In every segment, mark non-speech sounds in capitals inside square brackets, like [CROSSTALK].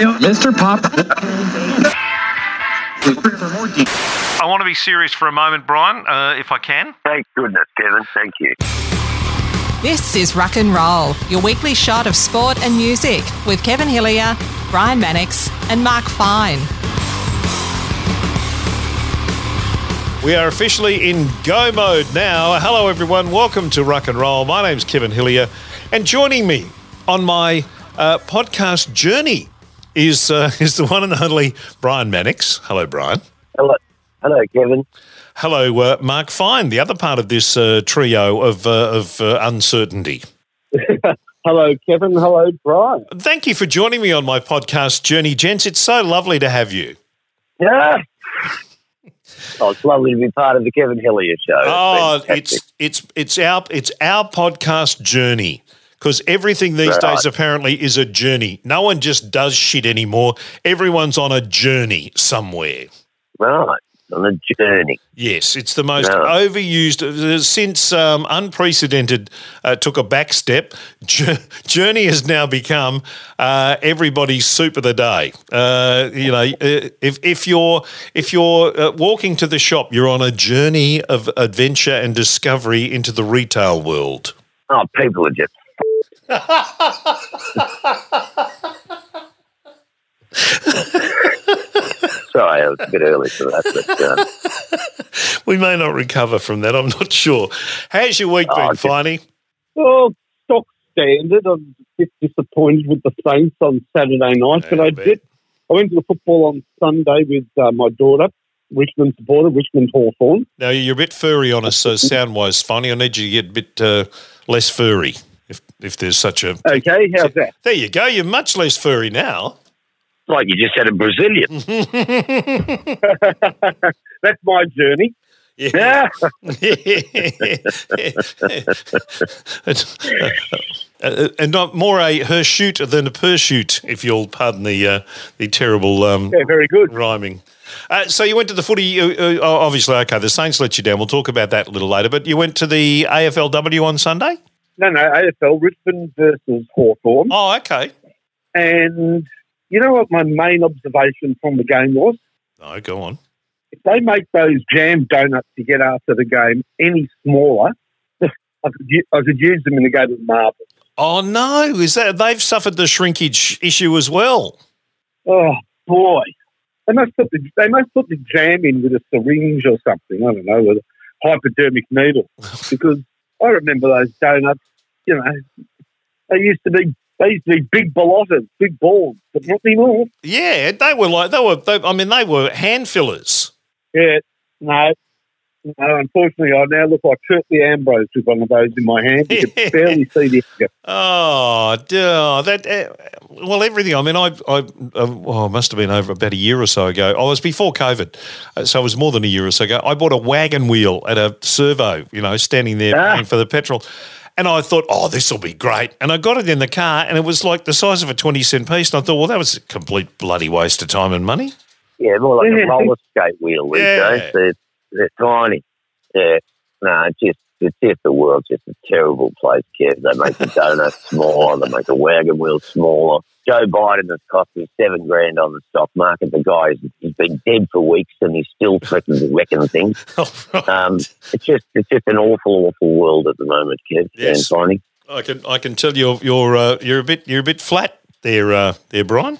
Mr. Pop. I want to be serious for a moment, Brian, uh, if I can. Thank goodness, Kevin. Thank you. This is Rock and Roll, your weekly shot of sport and music with Kevin Hillier, Brian Mannix, and Mark Fine. We are officially in go mode now. Hello, everyone. Welcome to Rock and Roll. My name's Kevin Hillier, and joining me on my uh, podcast journey is uh, [LAUGHS] is the one and only Brian Mannix. Hello, Brian. Hello, hello, Kevin. Hello, uh, Mark Fine, the other part of this uh, trio of uh, of uh, uncertainty. [LAUGHS] Hello, Kevin. Hello, Brian. Thank you for joining me on my podcast journey, gents. It's so lovely to have you. Yeah. Oh, it's lovely to be part of the Kevin Hillier show. Oh, it's it's it's our it's our podcast journey because everything these Right. days apparently is a journey. No one just does shit anymore. Everyone's on a journey somewhere. right on a journey. Yes, it's the most Yeah. overused uh, since um, unprecedented uh, took a back step. [LAUGHS] Jour- Journey has now become uh, everybody's soup of the day. Uh, you know, uh, if if you're if you're uh, walking to the shop, you're on a journey of adventure and discovery into the retail world. Oh, people are just. Sorry, it was a bit early for that, but uh, We may not recover from that. I'm not sure. How's your week Oh, been, just- Finey? Oh, stock standard. I'm a bit disappointed with the Saints on Saturday night, but Yeah, I I did. I went to the football on Sunday with uh, my daughter, Richmond supporter, Richmond Hawthorn. Now you're a bit furry on us, uh, sound wise, Finey. I need you to get a bit uh, less furry, if there's such a Okay, how's that? There you go. You're much less furry now. like you just had a Brazilian. [LAUGHS] [LAUGHS] That's my journey. Yeah. [LAUGHS] And not more a her shoot than a pursuit, if you'll pardon the uh, the terrible um, Yeah, very good. rhyming. Uh, so you went to the footy. Uh, uh, obviously, okay. The Saints let you down. We'll talk about that a little later. But you went to the AFLW on Sunday. No, no, AFL, Richmond versus Hawthorn. Oh, okay. And you know what my main observation from the game was? No, go on. If they make those jam donuts to get after the game any smaller, [LAUGHS] I could, u- I could use them in the game of marbles. Oh no, is that they've suffered the shrinkage issue as well? Oh boy, they must put the they must put the jam in with a syringe or something. I don't know with a hypodermic needle [LAUGHS] because I remember those donuts. You know, they used to be they used to be big balottas, big balls, but not anymore. Yeah, they were like they were. They, I mean, they were hand fillers. Yeah, no. No, unfortunately, I now look like Curtly Ambrose with one of those in my hand. You can [LAUGHS] barely see the edge. Oh, duh, that. Uh, well, everything. I mean, I, I, uh, well, it must have been over about a year or so ago. I was before COVID, uh, so it was more than a year or so ago. I bought a wagon wheel at a servo. You know, standing there Ah. paying for the petrol. And I thought, oh, this will be great. And I got it in the car, and it was like the size of a 20 cent piece. And I thought, well, that was a complete bloody waste of time and money. Yeah, more like Yeah. a roller skate wheel these Yeah. days. They're, tiny. Yeah. No, it's just it's just the world's just a terrible place, Kev. They make the donuts [LAUGHS] smaller, they make the wagon wheel smaller. Joe Biden has cost me seven grand on the stock market. The guy he's been dead for weeks and he's still threatening to wrecken things. [LAUGHS] Oh, right. Um, it's just it's just an awful, awful world at the moment, Kev. Yes. And tiny. I can I can tell you're you're uh, you're a bit you're a bit flat there uh, there, Brian.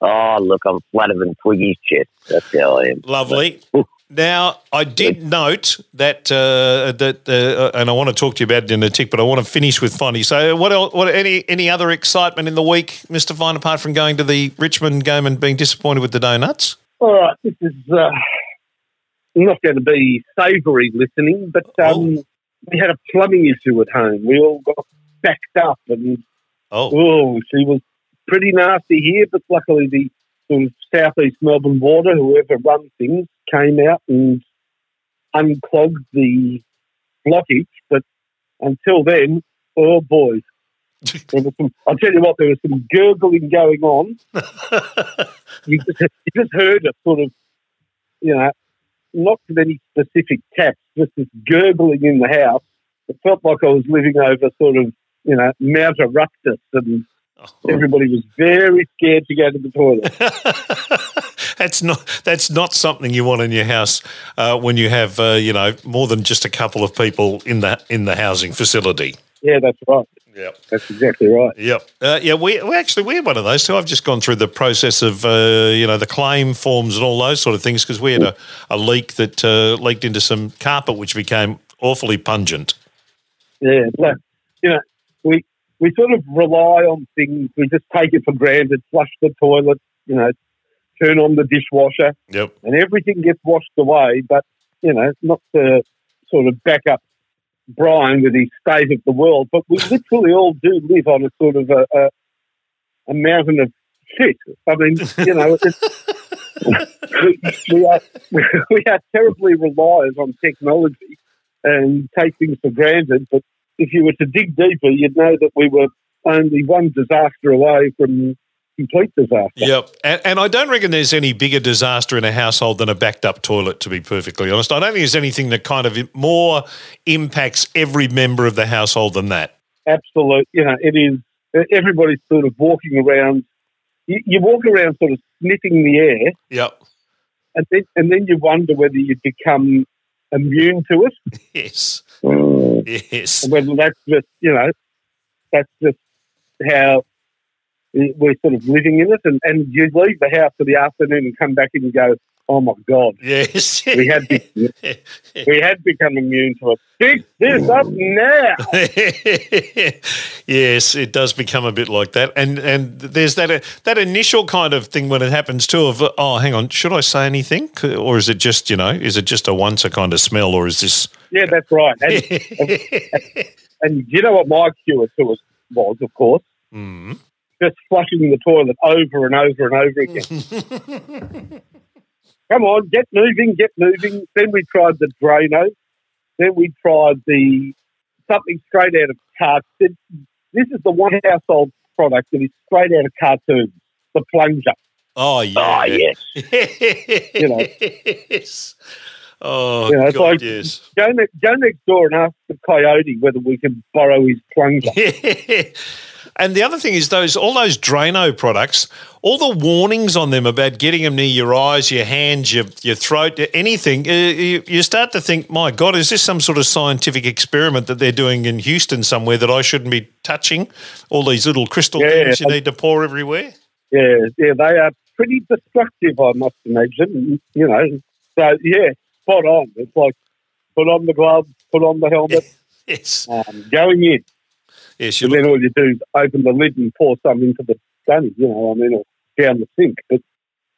Oh, look, I'm flatter than Twiggy's chest. That's how I am. Lovely. Now, I did note that uh, that, uh, and I want to talk to you about it in a tick, but I want to finish with Finey. So, what else, what any any other excitement in the week, Mister Fine, apart from going to the Richmond game and being disappointed with the donuts? All right, this is uh, not going to be savoury listening, but um, we had a plumbing issue at home. We all got backed up, and Oh, oh, she was pretty nasty here. But luckily, the sort of southeast Melbourne water, whoever runs things, came out and unclogged the blockage. But until then, oh boys, [LAUGHS] there was some. I'll tell you what, there was some gurgling going on. [LAUGHS] you just, you just heard it sort of, you know, not with any specific taps, just this gurgling in the house. It felt like I was living over sort of, you know, Mount Eruptus and [LAUGHS] Everybody was very scared to go to the toilet. [LAUGHS] that's not that's not something you want in your house uh, when you have uh, you know more than just a couple of people in the in the housing facility. Yeah, that's right. Yeah, That's exactly right. Yep. Uh, yeah, we, we actually we had one of those too. I've just gone through the process of uh, you know the claim forms and all those sort of things because we had a, a leak that uh, leaked into some carpet which became awfully pungent. Yeah, so, you know, we we sort of rely on things. We just take it for granted. Flush the toilet, you know, turn on the dishwasher, Yep. and everything gets washed away. But you know, not to sort of back up Brian with his state of the world, but we literally all do live on a sort of a, a, a mountain of shit. I mean, you know, it's, [LAUGHS] we, we, are, we are terribly reliant on technology and take things for granted. But if you were to dig deeper, you'd know that we were only one disaster away from complete disaster. Yep. And, and I don't reckon there's any bigger disaster in a household than a backed up toilet, to be perfectly honest. I don't think there's anything that kind of more impacts every member of the household than that. Absolute, you know, it is. Everybody's sort of walking around. You, you walk around sort of sniffing the air, Yep. and then and then you wonder whether you become immune to it, [LAUGHS] Yes. Mm. Yes. whether that's just you know that's just how we're sort of living in it. And, and you leave the house for the afternoon and come back in and go, oh my god, Yes. we had be- [LAUGHS] we had become immune to it. Fix this up now. [LAUGHS] yes, it does become a bit like that, and and there's that uh, that initial kind of thing when it happens too. Of oh, hang on, should I say anything, or is it just you know, is it just a once a kind of smell, or is this? Yeah, that's right. And, and [LAUGHS] you know what my cure to it was, of course, Mm. Just flushing the toilet over and over and over again. [LAUGHS] Come on, get moving, get moving. Then we tried the Drano. Then we tried the something straight out of cartoons. This is the one household product that is straight out of cartoons. The plunger. Oh yeah. Oh, yes. [LAUGHS] You know. yes. Oh You know, it's God, like- yes. Go, ne- go next door and ask the coyote whether we can borrow his plunger. [LAUGHS] and the other thing is those all those Drano products, all the warnings on them about getting them near your eyes, your hands, your your throat, anything. You, you start to think, my God, is this some sort of scientific experiment that they're doing in Houston somewhere that I shouldn't be touching? All these little crystal Yeah. things you need to pour everywhere. Yeah, yeah, they are pretty destructive, I must imagine. You know, so yeah, spot on. It's like put on the gloves, put on the helmet, [LAUGHS] Yes, um, going in, and then all you do is open the lid and pour some into the gunny. You know, I mean, or down the sink. But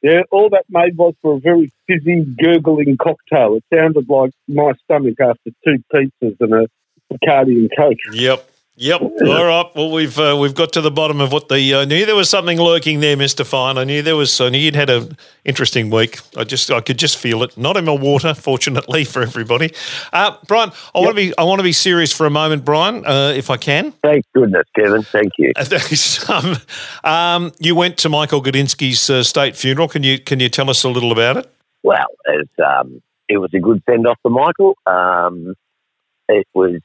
yeah, all that made was for a very fizzy, gurgling cocktail. It sounded like my stomach after two pizzas and a Bacardi and Coke. Yep. Yep. All right. Well, we've uh, we've got to the bottom of what the. I knew there was something lurking there, Mister Fine. I knew there was. I knew you'd had an interesting week. I just I could just feel it. Not in my water, [LAUGHS] fortunately for everybody. Uh, Brian, I want to be I want to be serious for a moment, Brian, uh, if I can. Thank goodness, Kevin. Thank you. [LAUGHS] Um, um, you went to Michael Gudinski's uh, state funeral. Can you can you tell us a little about it? Well, it's, um, it was a good send off for Michael. Um, it was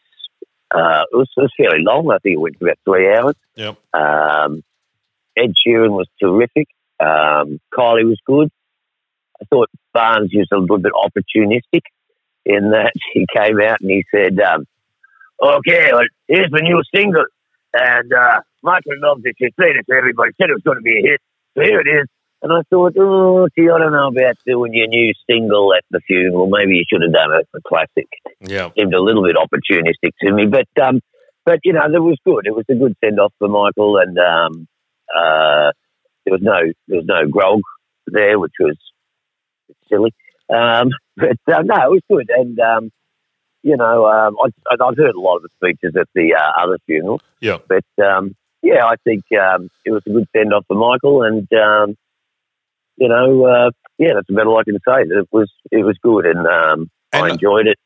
uh, it was it was fairly long. I think it went for about three hours. Yep. Um, Ed Sheeran was terrific. Um, Kylie was good. I thought Barnes was a little bit opportunistic in that [LAUGHS] he came out and he said, um, "Okay, well, here's the new single, and uh, Michael loves it. He played it to everybody. Said it was going to be a hit. So here it is." And I thought, oh, gee, I don't know about doing your new single at the funeral. Maybe you should have done it for classic Yeah. seemed a little bit opportunistic to me, but um, but you know, it was good. It was a good send off for Michael, and um, uh, there was no there was no grog there, which was silly. Um, [LAUGHS] but uh, no, it was good, and um, you know, um, I, I've heard a lot of the speeches at the uh, other funerals, Yeah. but um, yeah, I think um, it was a good send off for Michael, and um, you know, uh, yeah, that's about all I can say. It was it was good, and um, I enjoyed it.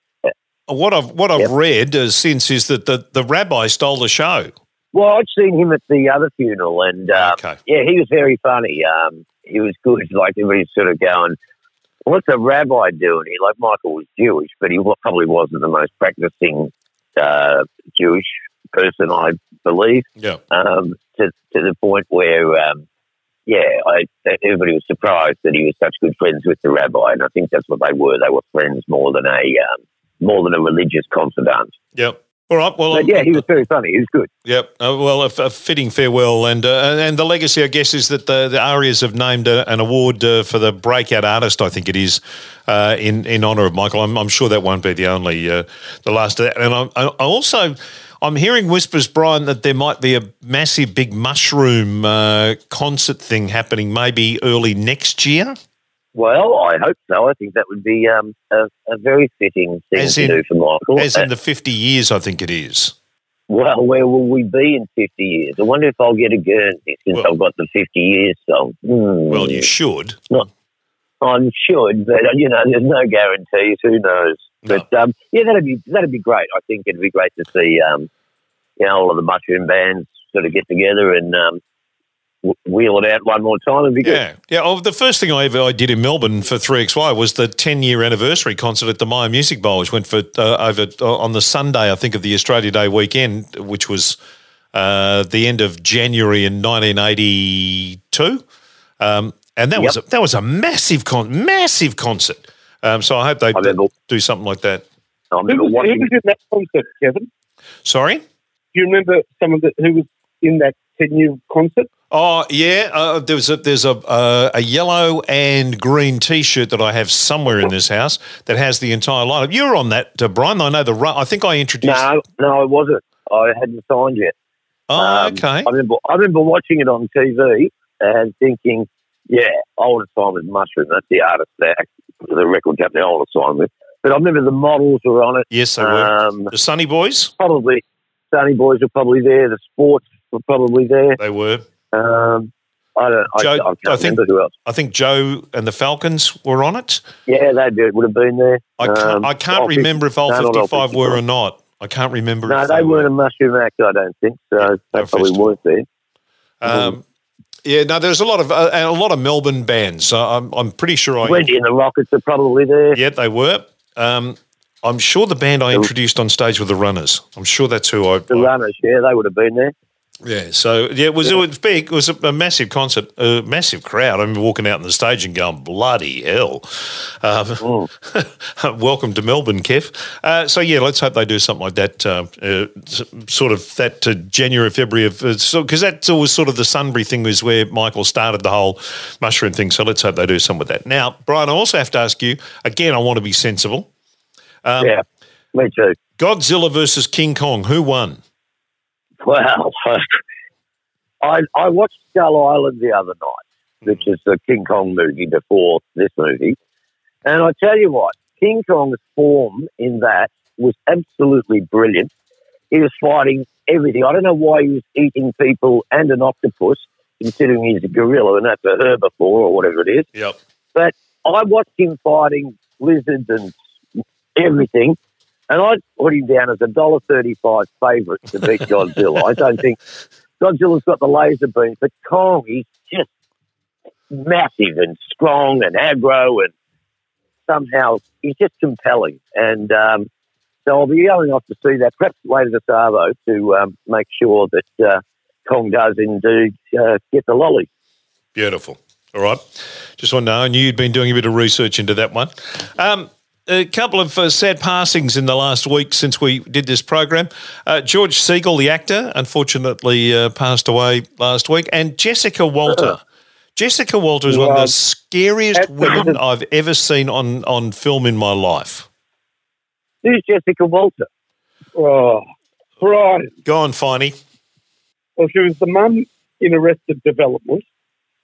What I've what I've Yep. read uh, since is that the, the rabbi stole the show. Well, I'd seen him at the other funeral, and uh, Okay. yeah, he was very funny. Um, he was good. Like everybody's sort of going, "What's a rabbi doing here?" Like Michael was Jewish, but he probably wasn't the most practicing uh, Jewish person, I believe, Yeah. um, to, to the point where, um, yeah, I, everybody was surprised that he was such good friends with the rabbi, and I think that's what they were. They were friends more than a um, more than a religious confidant. Yep. All right. Well, But yeah, he was very funny. He was good. Yep. Uh, well, a, a fitting farewell, and uh, and the legacy, I guess, is that the, the Arias have named a, an award uh, for the breakout artist. I think it is uh, in in honour of Michael. I'm, I'm sure that won't be the only uh, the last of that. And I I also. I'm hearing whispers, Brian, that there might be a massive, big mushroom uh, concert thing happening maybe early next year. Well, I hope so. I think that would be um, a, a very fitting thing As to in- do for Michael. As Uh, in the 50 years, I think it is. well, where will we be in 50 years? I wonder if I'll get a Guernsey since Well- I've got the 50 years song. Hmm. Well, you should. Not, I should, but you know, there's no guarantees. Who knows? No. But um, yeah, that'd be that'd be great. I think it'd be great to see um, you know all of the mushroom bands sort of get together and um, wheel it out one more time. It'd be good. Yeah, yeah. Oh, the first thing I ever I did in Melbourne for Three XY was the ten year anniversary concert at the Myer Music Bowl, which went for uh, over uh, on the Sunday, I think, of the Australia Day weekend, which was uh, the end of January in 1982, um, and that was a, that was a massive con massive concert. Um, so I hope they I remember, do something like that. I Who was, who was in that concert, Kevin? Sorry. Do you remember some of the who was in that ten-year concert? Oh yeah, uh, there was a, there's a uh, a yellow and green T-shirt that I have somewhere in this house that has the entire lineup. You were on that, uh, Brian. I know the. ru- I think I introduced. No, no, I wasn't. I hadn't signed yet. oh, Um, okay. I remember, I remember watching it on TV and thinking, yeah, I to sign with Mushroom. That's the artist there, the record company I to sign with. But I remember the models were on it. yes, they were Um, the Sunny Boys. probably Sunny Boys were probably there. The Sports were probably there. They were. Um, I don't. I, Joe, I can't I think- remember who else. I think Joe and the Falcons were on it. Yeah, they did, would have been there. I can't. Um, I can't remember if Old no, not Fifty were or not. I can't remember. No, they were. weren't a Mushroom Act. I don't think so. they probably festival. weren't there. Um, yeah, no, there's a lot of uh, and a lot of Melbourne bands. So I'm, I'm pretty sure I. Wendy and the Rocketts are probably there. Yeah, they were. Um, I'm sure the band I introduced on stage were the Runners. I'm sure that's who I. The I- Runners, yeah, they would have been there. Yeah, so yeah, it was it was big. It was a, a massive concert, a massive crowd. I remember walking out on the stage and going, "Bloody hell!" Um, [LAUGHS] welcome to Melbourne, Kev. Uh, so yeah, let's hope they do something like that. Uh, uh, sort of that to January, February of uh, so because that's always sort of the Sunbury thing was where Michael started the whole mushroom thing. So let's hope they do something with that. Now, Brian, I also have to ask you again. I want to be sensible. Um, yeah, me too. Godzilla versus King Kong. Who won? [LAUGHS] Well, I I watched Skull Island the other night, which is the King Kong movie before this movie, and I tell you what, King Kong's form in that was absolutely brilliant. He was fighting everything. I don't know why he was eating people and an octopus, considering he's a gorilla and that's a herbivore or whatever it is. Yep. But I watched him fighting lizards and everything, and I put him down as a dollar thirty-five favourite to beat Godzilla. I don't think Godzilla's got the laser beams, but Kong is just massive and strong and aggro, and somehow he's just compelling. And um, so I'll be going off to see that perhaps later this Arvo to um, make sure that uh, Kong does indeed uh, get the lolly. Beautiful. All right. Just want to know. I knew you'd been doing a bit of research into that one. Um, a couple of uh, sad passings in the last week since we did this program. Uh, George Segal, the actor, unfortunately uh, passed away last week, and Jessica Walter. Jessica Walter is one of the scariest women I've ever seen on, on film in my life. Who's Jessica Walter? Oh, Brian. Go on, Finey. Well, she was the mum in Arrested Development,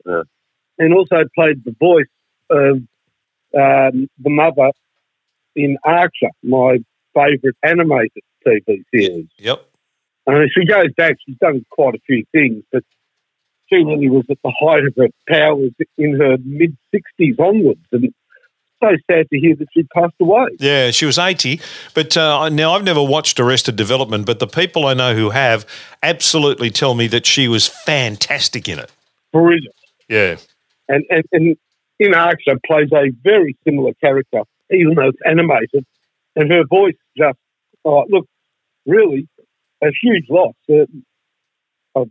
and also played the voice of um, the mother in Archer, my favourite animated TV series. Yep. And she goes back, she's done quite a few things, but she really was at the height of her powers in her mid 60s onwards. And so sad to hear that she passed away. Yeah, she was 80. But uh, now I've never watched Arrested Development, but the people I know who have absolutely tell me that she was fantastic in it. Brilliant. Yeah. And, and, and in Archer plays a very similar character, even though it's animated. And her voice just, oh, look, really, a huge loss. Uh, I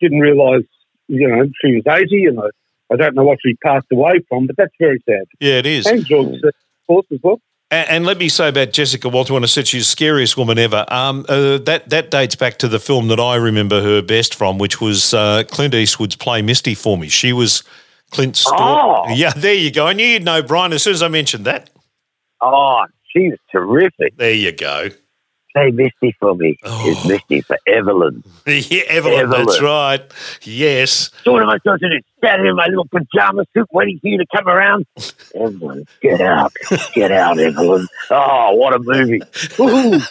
didn't realise, you know, she was 80 and I, I don't know what she passed away from, but that's very sad. Yeah, it is. And George, of course, as well. And, let me say about Jessica Walter when I said she's the scariest woman ever. Um, uh, that that dates back to the film that I remember her best from, which was uh, Clint Eastwood's Play Misty for Me. She was Clint's. Oh. Yeah, there you go. I knew you'd know, Brian, as soon as I mentioned that. Oh, she was terrific. There you go. Say Misty for me. Oh. It's Misty for Evelyn. [LAUGHS] yeah, Evelyn, Evelyn. that's right. Yes. So what am I supposed to do? Stand in my little pajama suit waiting for you to come around? [LAUGHS] Evelyn, get out. Get out, Evelyn. Oh, what a movie. [LAUGHS]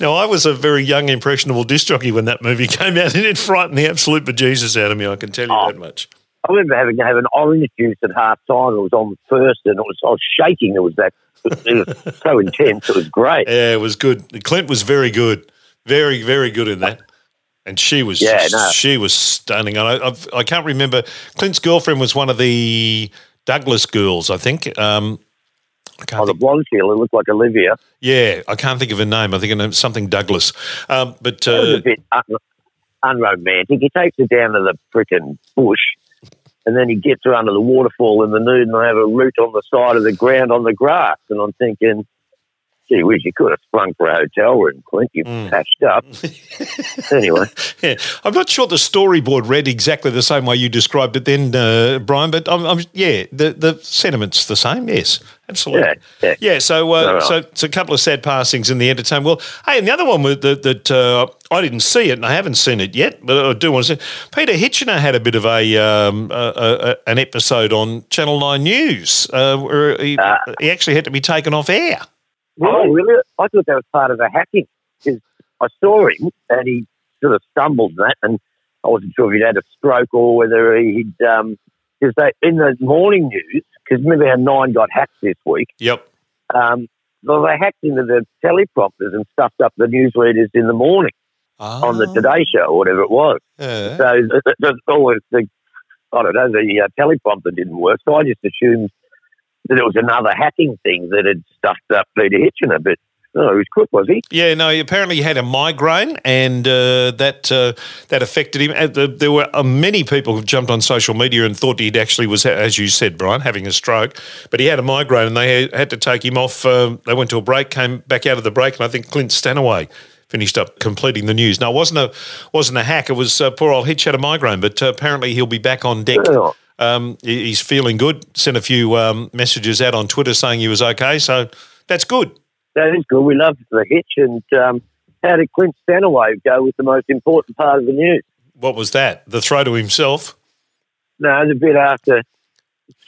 Now, I was a very young, impressionable disc jockey when that movie came out, and it frightened the absolute bejesus out of me, I can tell you Oh. that much. I remember having to have an orange juice at half time. It was on first and it was, I was shaking. It was that, it was so intense. It was great. Yeah, it was good. Clint was very good, very, very good in that. And she was, Yeah, no. she was stunning. And I, I've, I can't remember. Clint's girlfriend was one of the Douglas girls, I think. Um, I can't Oh, the blonde girl who looked like Olivia. Yeah, I can't think of her name. I think something Douglas. Um, but That was uh, a bit un- unromantic. He takes her down to the frickin' bush and then he gets her under the waterfall in the nude and they have a root on the side of the ground on the grass. And I'm thinking, gee whiz, you could have sprung for a hotel room, Clint. You Mm. patched up. [LAUGHS] anyway, yeah, I'm not sure the storyboard read exactly the same way you described it then, uh, Brian. But I'm, I'm, yeah, the the sentiment's the same. Yes, absolutely. Yeah, yeah. so uh, right. so it's a couple of sad passings in the entertainment. Well, hey, and the other one that, that uh, I didn't see it and I haven't seen it yet, but I do want to see. Peter Hitchener had a bit of a, um, a, a, a an episode on Channel Nine News uh, where he, Ah. he actually had to be taken off air. Oh, really? I thought that was part of the hacking. 'Cause I saw him and he sort of stumbled that, and I wasn't sure if he'd had a stroke or whether he'd. Because they in the morning news, because remember how Nine got hacked this week? Yep. Um, well, they hacked into the teleprompters and stuffed up the newsreaders in the morning on the Today Show or whatever it was. Yeah. So th- th- there's always the, I don't know, the uh, teleprompter didn't work. So I just assumed that it was another hacking thing that had stuffed up Peter Hitchener. But no, he was quick, was he? Yeah, no. Apparently, he had a migraine, and uh, that uh, that affected him. Uh, the- There were uh, many people who jumped on social media and thought he'd actually was, as you said, Brian, having a stroke. But he had a migraine, and they had- to take him off. Um, they went to a break, came back out of the break, and I think Clint Stanaway finished up completing the news. No, it wasn't a wasn't a hack. It was uh, poor old Hitch had a migraine, but uh, apparently he'll be back on deck. Oh. Um, he's feeling good. Sent a few um, messages out on Twitter saying he was okay, so that's good. That is good. We love the hitch. And um, how did Clint Stanaway go with the most important part of the news? What was that? The throw to himself. No, the bit after.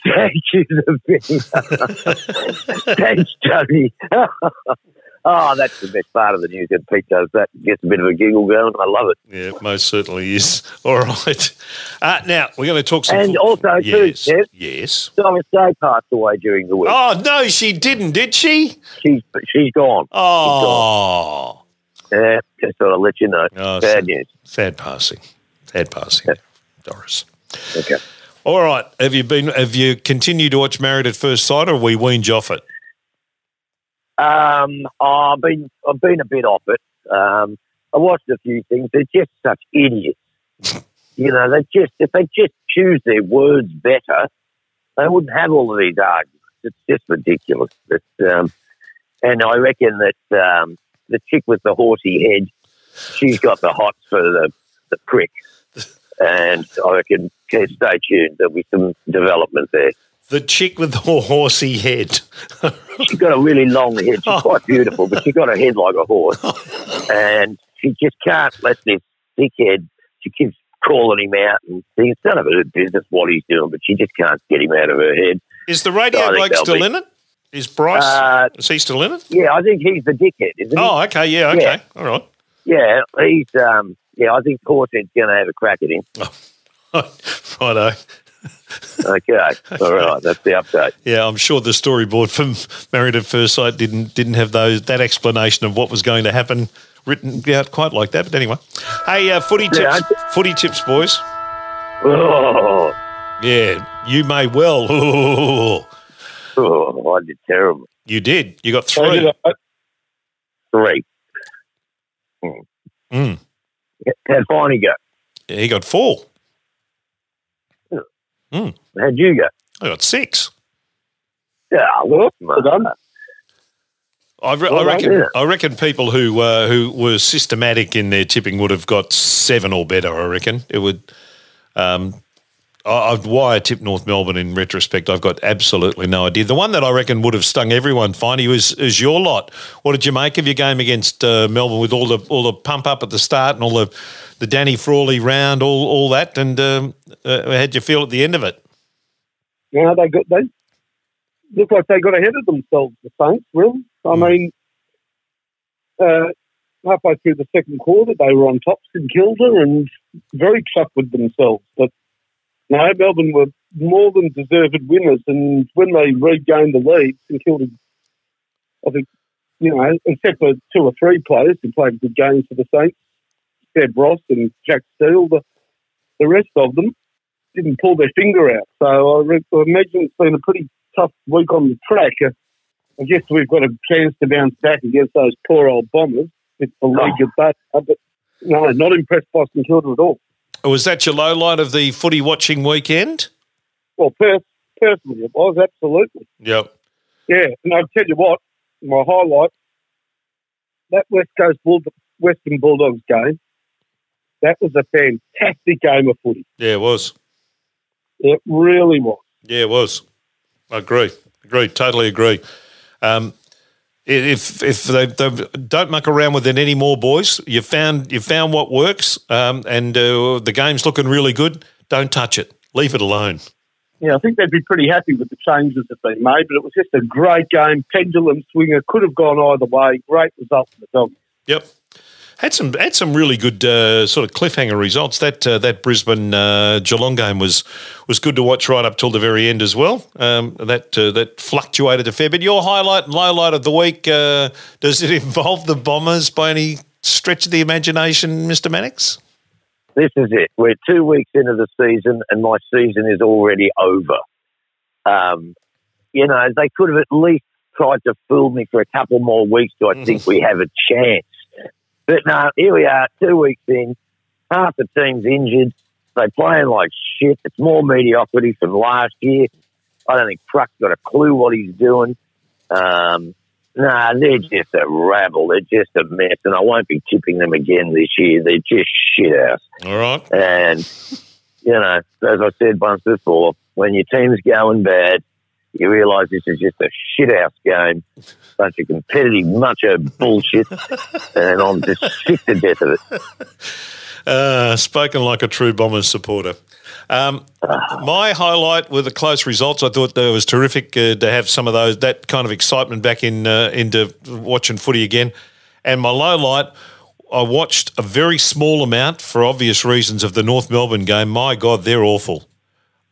[LAUGHS] Thank you, the bit. [LAUGHS] Thanks, Tony. [LAUGHS] oh, that's the best part of the news. And Pete does that, gets a bit of a giggle going. I love it. Yeah, most certainly is. [LAUGHS] All right. Uh, now we're going to talk some. And fo- also, too, yes, Kev. yes. Doris Day passed away during the week. Oh no, she didn't, did she? She's she's gone. Oh, Yeah, just thought I'd let you know. Oh, Bad so- news. sad passing. Sad passing, Doris. Okay. All right. Have you been? Have you continued to watch Married at First Sight, or we weaned you off it? Um, I've been I've been a bit off it. Um, I watched a few things. They're just such idiots. [LAUGHS] you know, they just if they just choose their words better, they wouldn't have all of these arguments. It's just ridiculous. But, um, and I reckon that um, the chick with the horsey head, she's got the hots for the the prick. [LAUGHS] And I reckon, stay tuned. There'll be some development there. The chick with the horsey head. She's got a really long head. She's quite beautiful, but she's got a head like a horse. [LAUGHS] And she just can't let this dickhead, she keeps calling him out and things. It's none of her business what he's doing, but she just can't get him out of her head. Is the radio think bloke still be- in it? Is Bryce? Uh, is he still in it? yeah, I think he's the dickhead, isn't he? Oh, okay. Yeah. Okay. Yeah. All right. Yeah, he's, um, yeah, I think Horsehead's going to have a crack at him. Oh. [LAUGHS] Righto. [LAUGHS] Okay. All right, that's the update. Yeah, I'm sure the storyboard [LAUGHS] from Married at First Sight didn't didn't have those that explanation of what was going to happen written out quite like that. But anyway, hey, uh, footy Yeah, tips, footy tips, boys. Oh, Yeah, you may well. [LAUGHS] oh I did terrible. you did. You got three. did Three. Hmm. Mm. How'd Finey go? Yeah, he got four. How'd you go? I got six. Yeah, well, Well done. I, re- Well I done, reckon. yeah. I reckon people who uh, who were systematic in their tipping would have got seven or better. I reckon it would. Um, I, I've why I tipped North Melbourne in retrospect. I've got absolutely no idea. The one that I reckon would have stung everyone, Finey, was is your lot. What did you make of your game against uh, Melbourne with all the all the pump up at the start and all the the Danny Frawley round, all all that, and um, uh, how'd you feel at the end of it? Know, they got they look like they got ahead of themselves. The Saints, really. I mean, uh, halfway through the second quarter, they were on top St Kilda and very chuffed with themselves. But no, Melbourne were more than deserved winners, and when they regained the lead, St Kilda, I think, you know, except for two or three players who played a good games for the Saints, Seb Ross and Jack Steele, the, the rest of them didn't pull their finger out. So I, re- I imagine it's been a pretty tough week on the track. Uh, I guess we've got a chance to bounce back against those poor old Bombers. It's the league of that, uh, but no, not impressed by St Kilda at all. Was that your low light of the footy watching weekend? Well, pers- personally, it was absolutely. Yep. Yeah, and I'll tell you what, my highlight that West Coast Western Bulldogs game. That was a fantastic game of footy. Yeah, it was. It really was. Yeah, it was. I agree. Agree. Totally agree. Um, if if they, they don't muck around with it anymore, boys, you found you found what works, um, and uh, the game's looking really good. Don't touch it. Leave it alone. Yeah, I think they'd be pretty happy with the changes that they made, but it was just a great game. Pendulum swinger could have gone either way. Great result for the Dogs. Yep. Had some had some really good uh, sort of cliffhanger results. That uh, that Brisbane uh, Geelong game was was good to watch right up till the very end as well. Um, that uh, that fluctuated a fair bit. Your highlight and lowlight of the week uh, does it [LAUGHS] involve the Bombers by any stretch of the imagination, Mister Mannix? This is it. We're two weeks into the season, and my season is already over. Um, you know, they could have at least tried to fool me for a couple more weeks so I think [LAUGHS] we have a chance. But no, here we are, two weeks in. Half the team's injured. They're playing like shit. It's more mediocrity from last year. I don't think Truck's got a clue what he's doing. Um, nah, they're just a rabble. They're just a mess, and I won't be tipping them again this year. They're just shit house. All right. And, you know, as I said once before, when your team's going bad, you realise this is just a shithouse game, bunch of competitive macho bullshit, and I'm just sick to death of it. Uh, spoken like a true Bombers supporter. Um, my highlight were the close results. I thought that it was terrific uh, to have some of those that kind of excitement back in uh, into watching footy again. And my low light, I watched a very small amount for obvious reasons of the North Melbourne game. My God, they're awful.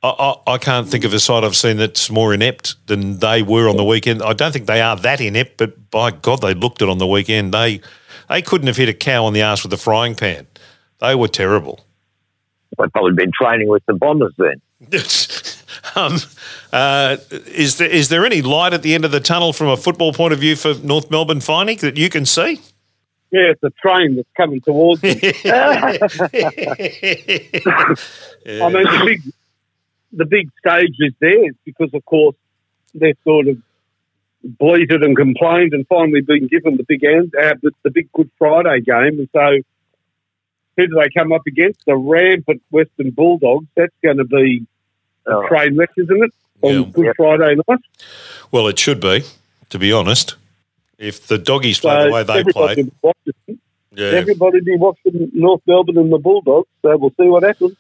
I, I, I can't think of a side I've seen that's more inept than they were on the weekend. I don't think they are that inept, but by God, they looked it on the weekend. They they couldn't have hit a cow on the ass with a frying pan. They were terrible. I've probably been training with the Bombers then. [LAUGHS] um, uh, is there is there any light at the end of the tunnel from a football point of view for North Melbourne Finey that you can see? Yeah, it's a train that's coming towards them. [LAUGHS] [LAUGHS] I mean, the big, the big stage is theirs because, of course, they've sort of bleated and complained and finally been given the big end, uh, the, the big Good Friday game. And so, who do they come up against? The rampant Western Bulldogs. That's going to be Oh, a train wreck, isn't it? On Yeah. Good Yep. Friday night. well, it should be, to be honest. If the doggies So play the way they everybody play, watching, yeah, everybody be watching North Melbourne and the Bulldogs. So we'll see what happens.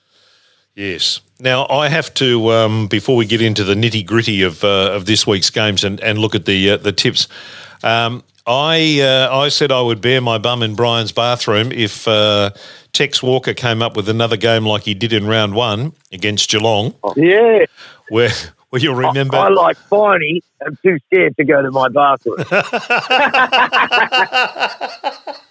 Yes. Now I have to um, before we get into the nitty gritty of uh, of this week's games and, and look at the uh, the tips. Um, I uh, I said I would bare my bum in Brian's bathroom if uh, Tex Walker came up with another game like he did in round one against Geelong, Yeah. where where you'll remember. I like Finey. I'm too scared to go to my bathroom. [LAUGHS] [LAUGHS]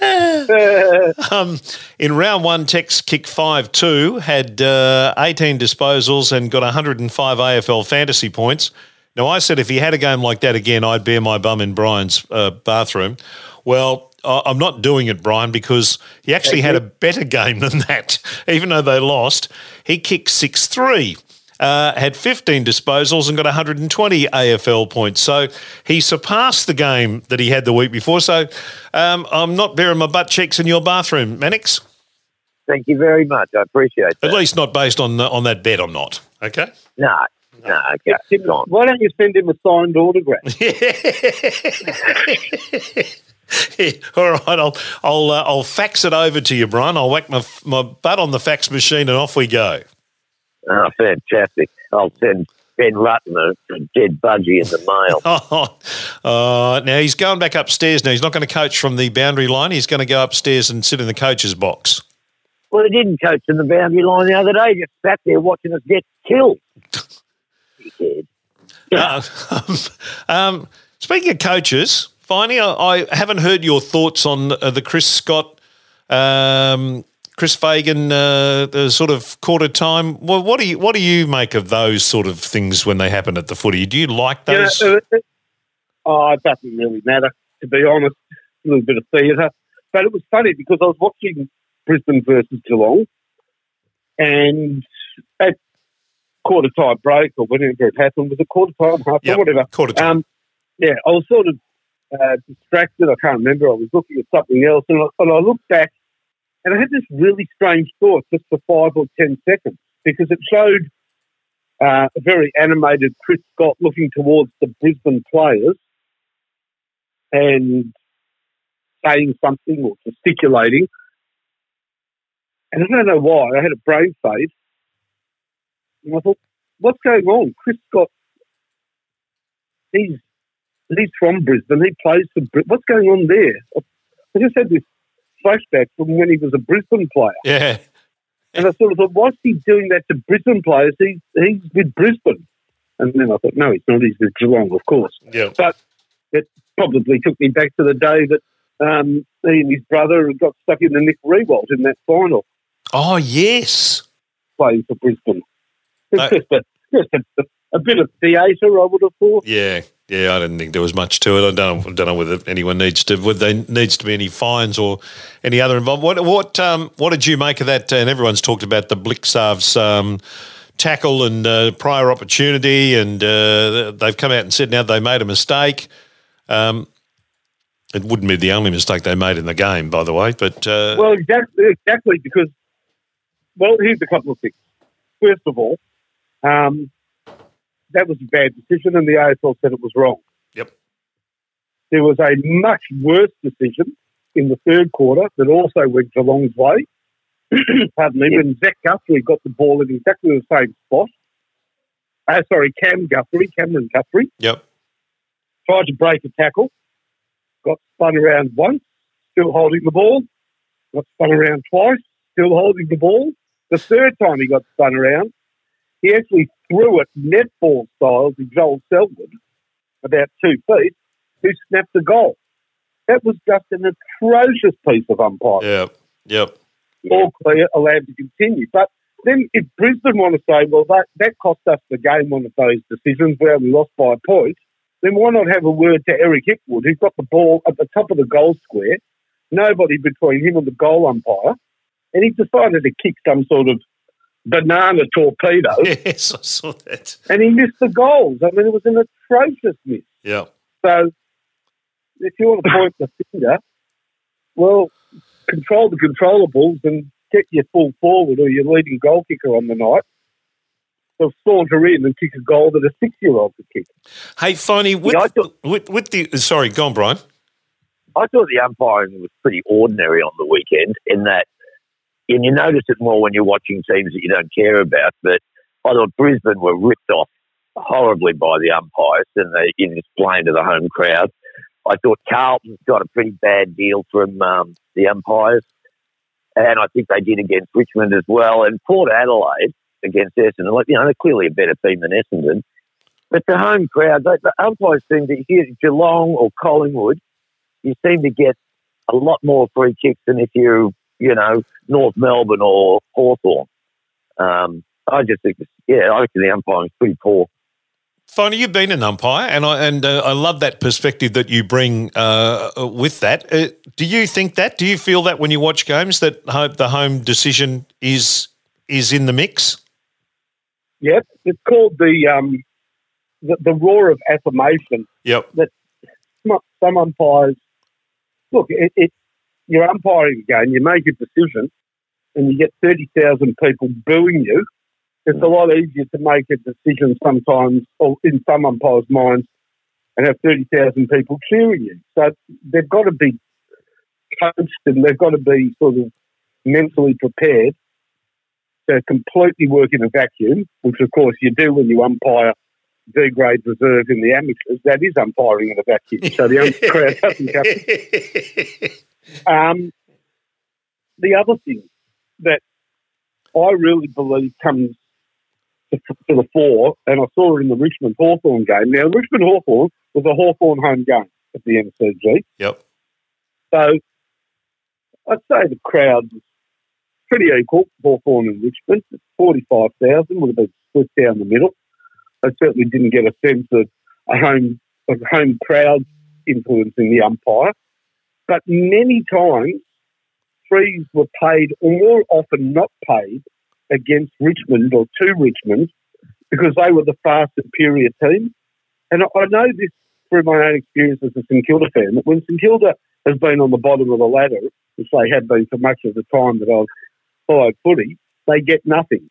[LAUGHS] Um, in round one, Tex kicked 5 2, had uh, 18 disposals and got 105 AFL fantasy points. Now, I said if he had a game like that again, I'd bare my bum in Brian's uh, bathroom. Well, I- I'm not doing it, Brian, because he actually had a better [LAUGHS] game than that. Even though they lost, he kicked six three. Uh, had 15 disposals and got 120 AFL points. So he surpassed the game that he had the week before. So um, I'm not bearing my butt cheeks in your bathroom, Mannix. Thank you very much. I appreciate that. At least not based on the, on that bet. I'm not. Okay. No, no, okay. Tim, Why don't you send him a signed autograph? [LAUGHS] [LAUGHS] All right, I'll I'll uh, I'll fax it over to you, Brian. I'll whack my my butt on the fax machine and off we go. Oh, fantastic. I'll send Ben Rutten a, dead budgie in the mail. [LAUGHS] Oh, uh, now he's going back upstairs. Now he's not going to coach from the boundary line. He's going to go upstairs and sit in the coach's box. well, he didn't coach in the boundary line the other day. He just sat there watching us get killed. [LAUGHS] Dickhead. Uh, [LAUGHS] um, speaking of coaches, finally, I, I haven't heard your thoughts on uh, the Chris Scott, um, Chris Fagan, uh, the sort of quarter time. Well, what do you what do you make of those sort of things when they happen at the footy? Do you like those? uh, uh, oh, it doesn't really matter, to be honest. A little bit of theatre. But it was funny because I was watching Brisbane versus Geelong, and at quarter time break or whatever it happened, was a quarter time, half Yep, time, whatever. quarter time. Um, yeah, I was sort of uh, distracted. I can't remember. I was looking at something else, and I, and I looked back, and I had this really strange thought just for five or ten seconds because it showed uh, a very animated Chris Scott looking towards the Brisbane players and saying something or gesticulating. And I don't know why. I had a brain fade. And I thought, what's going on? Chris Scott, he's he's from Brisbane. He plays for Brisbane. What's going on there? I just had this flashback from when he was a Brisbane player. yeah, And I sort of thought, what's he doing that to Brisbane players? He's, he's with Brisbane. And then I thought, no, he's not. He's with Geelong, of course. yeah. But it probably took me back to the day that um, he and his brother got stuck in the Nick Riewoldt in that final Oh yes. playing for Brisbane. It's Uh, just, a, just a, a bit of theatre, I would have thought. Yeah, yeah. I didn't think there was much to it. I don't, I don't know whether anyone needs to, whether there needs to be any fines or any other involved. What, what, um, what did you make of that? And everyone's talked about the Blicavs' um, tackle and uh, prior opportunity, and uh, they've come out and said now they made a mistake. Um, it wouldn't be the only mistake they made in the game, by the way. But uh, Well, exactly, exactly, because, well, here's a couple of things. First of all, um, that was a bad decision, and the AFL said it was wrong. Yep. There was a much worse decision in the third quarter that also went Geelong's way. [CLEARS THROAT] Pardon me, when Zach Guthrie got the ball in exactly the same spot. Uh, sorry, Cam Guthrie, Cameron Guthrie, yep, tried to break a tackle, got spun around once, still holding the ball, got spun around twice, still holding the ball. The third time he got spun around, he actually threw it netball style to Joel Selwood, about two feet, who snapped the goal. That was just an atrocious piece of umpiring yep, yep. all clear, allowed to continue. But then if Brisbane want to say, well, that, that cost us the game, one of those decisions where we lost by a point, then why not have a word to Eric Hipwood, who's got the ball at the top of the goal square, nobody between him and the goal umpire, and he decided to kick some sort of banana torpedo, [LAUGHS] Yes, I saw that. and he missed the goals. I mean, it was an atrocious miss. Yeah. So if you want to point the finger, well, control the controllables and get your full forward or your leading goal kicker on the night. So saunter in and kick a goal that a six-year-old could kick. Hey, Finey, with, Yeah, I thought- with, with the sorry, go on, Brian. I thought the umpiring was pretty ordinary on the weekend in that, and you notice it more when you're watching teams that you don't care about, but I thought Brisbane were ripped off horribly by the umpires and they in displaying to the home crowd. I thought Carlton's got a pretty bad deal from um, the umpires, and I think they did against Richmond as well. And Port Adelaide against Essendon, like you know, they're clearly a better team than Essendon. But the home crowd, the, umpires seem to here Geelong or Collingwood, you seem to get a lot more free kicks than if you're, you know, North Melbourne or Hawthorn. Um, I just think, yeah, I think the umpiring's pretty poor. Finally, you've been an umpire, and I and uh, I love that perspective that you bring uh, with that. Uh, do you think that? Do you feel that when you watch games that the home decision is is in the mix? Yep, it's called the um, the, the roar of affirmation. Yep. That some umpires look. It, it, you're umpiring a game. You make a decision, and you get thirty thousand people booing you it's a lot easier to make a decision sometimes, or in some umpires' minds, and have 30,000 people cheering you. So they've got to be coached and they've got to be sort of mentally prepared to completely work in a vacuum, which of course you do when you umpire D grade reserve in the amateurs. That is umpiring in a vacuum. So the [LAUGHS] crowd doesn't Um, the other thing that I really believe comes to, to the fore, and I saw it in the Richmond Hawthorn game. Now, Richmond Hawthorn was a Hawthorn home game at the MCG. Yep. So I'd say the crowd was pretty equal, Hawthorn and Richmond. 45,000 would have been split down the middle. I certainly didn't get a sense of a home, of home crowd influencing the umpire. But many times, frees were paid, or more often not paid, against Richmond or to Richmond because they were the far superior team. And I know this through my own experience as a St Kilda fan that when St Kilda has been on the bottom of the ladder, which they have been for much of the time that I've followed footy, they get nothing.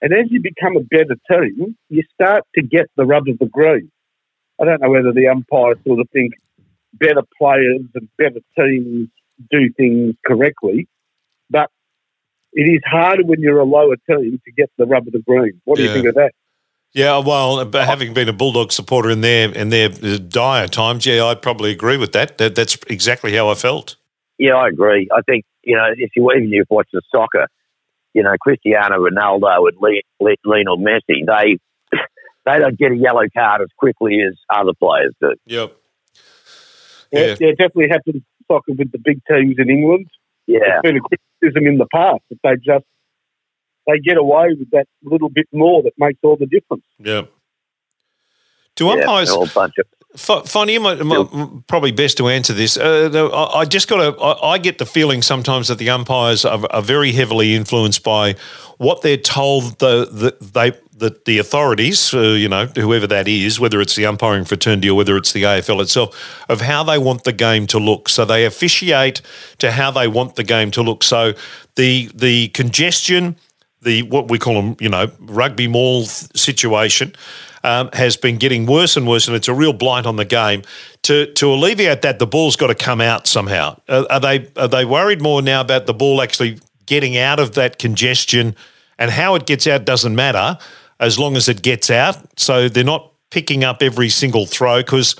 And as you become a better team, you start to get the rub of the green. I don't know whether the umpires sort of think better players and better teams do things correctly, but it is harder when you're a lower team to get the rub of the green. What do yeah. you think of that? Yeah, well, having been a Bulldog supporter in their in their dire times, yeah, I probably agree with that. that that's exactly how I felt. Yeah, I agree. I think you know if you even if you've watched the soccer, you know Cristiano Ronaldo and Lionel Messi, they [LAUGHS] they don't get a yellow card as quickly as other players do. Yep. Yeah, yeah, yeah definitely happens soccer with the big teams in England. Yeah, it's been a criticism in the past that they just they get away with that little bit more that makes all the difference. Yeah. Do umpires? Yeah, Funny, probably best to answer this. Uh, I just got to. I get the feeling sometimes that the umpires are, are very heavily influenced by what they're told the, the they that the authorities, uh, you know, whoever that is, whether it's the umpiring fraternity or whether it's the AFL itself, of how they want the game to look. So they officiate to how they want the game to look. So the the congestion, the what we call them, you know, rugby maul situation. Um, has been getting worse and worse, and it's a real blight on the game. To to alleviate that, the ball's got to come out somehow. Uh, are they are they worried more now about the ball actually getting out of that congestion, and how it gets out doesn't matter as long as it gets out. So they're not picking up every single throw because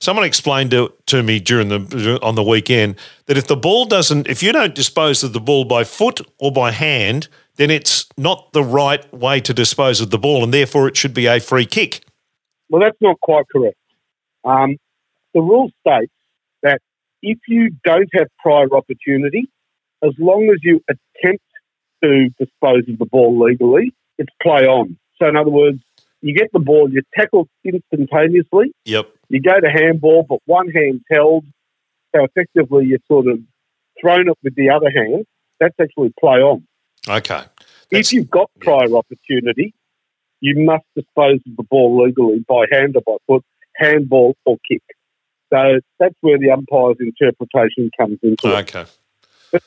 someone explained to, to me during the on the weekend that if the ball doesn't, if you don't dispose of the ball by foot or by hand, then it's not the right way to dispose of the ball, and therefore it should be a free kick. Well, that's not quite correct. Um, the rule states that if you don't have prior opportunity, as long as you attempt to dispose of the ball legally, it's play on. So, in other words, you get the ball, you tackle instantaneously. Yep. You go to handball, but one hand's held. So effectively, you're sort of thrown it with the other hand. That's actually play on. Okay. That's, if you've got prior yeah. opportunity, you must dispose of the ball legally by hand or by foot, handball or kick. So that's where the umpire's interpretation comes into okay. it. But,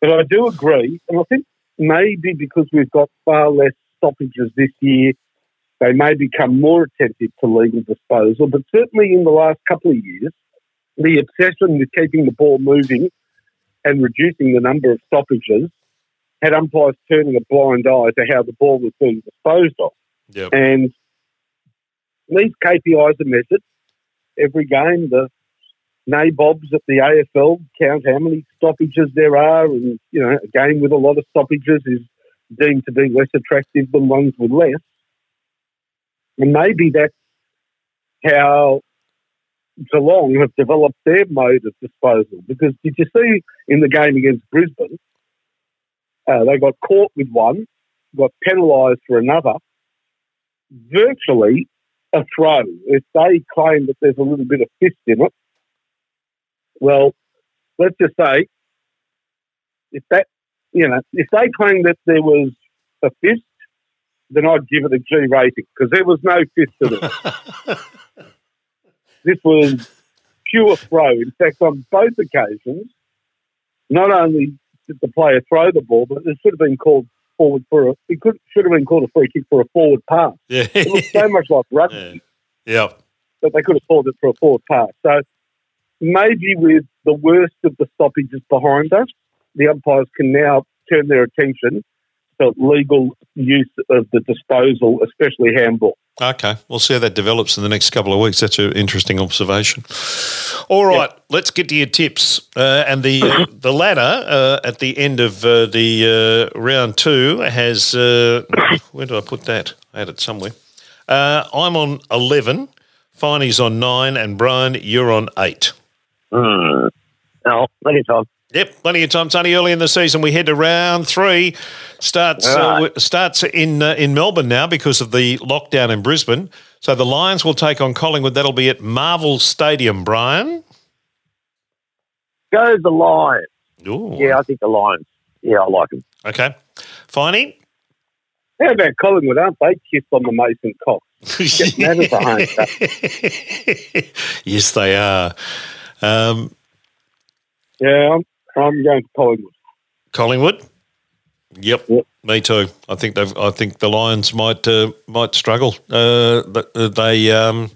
but I do agree, and I think maybe because we've got far less stoppages this year, they may become more attentive to legal disposal. But certainly in the last couple of years, the obsession with keeping the ball moving and reducing the number of stoppages had umpires turning a blind eye to how the ball was being disposed of. Yep. And these KPIs are measured every game. The nabobs at the AFL count how many stoppages there are, and you know a game with a lot of stoppages is deemed to be less attractive than ones with less. And maybe that's how Geelong have developed their mode of disposal. Because did you see in the game against Brisbane, uh, they got caught with one, got penalised for another. Virtually a throw, if they claim that there's a little bit of fist in it, well, let's just say if that, you know, if they claim that there was a fist, then I'd give it a G rating because there was no fist in it. [LAUGHS] this was pure throw. In fact, on both occasions, not only did the player throw the ball, but it should have been called forward for a. It could should have been called a free kick for a forward pass. Yeah. It was so much like [LAUGHS] rugby yep. that they could have called it for a forward pass. So maybe with the worst of the stoppages behind us, the umpires can now turn their attention to legal use of the disposal, especially handball. Okay, we'll see how that develops in the next couple of weeks. That's an interesting observation. All right, let's get to your tips. Uh, and the uh, [COUGHS] the ladder uh, at the end of uh, the uh, round two has uh, [COUGHS] where did I put that? I had it somewhere. Uh, I'm on eleven. Finey's on nine, and Brian, you're on eight. Hmm. No, plenty of time. Yep, plenty of time. Tony. early in the season. We head to round three. Starts uh, right. w- starts in uh, in Melbourne now because of the lockdown in Brisbane. So the Lions will take on Collingwood. That'll be at Marvel Stadium. Brian. Go the Lions. Ooh. Yeah, I think the Lions. Yeah, I like them. Okay. Finey. How about Collingwood? Aren't they kissed on the Mason cock? Getting that as a home. yes, they are. Um, Yeah, I'm, I'm going to Collingwood. Collingwood. Yep, Yep. me too. I think they've. I think the Lions might uh, might struggle. Uh, uh, they um,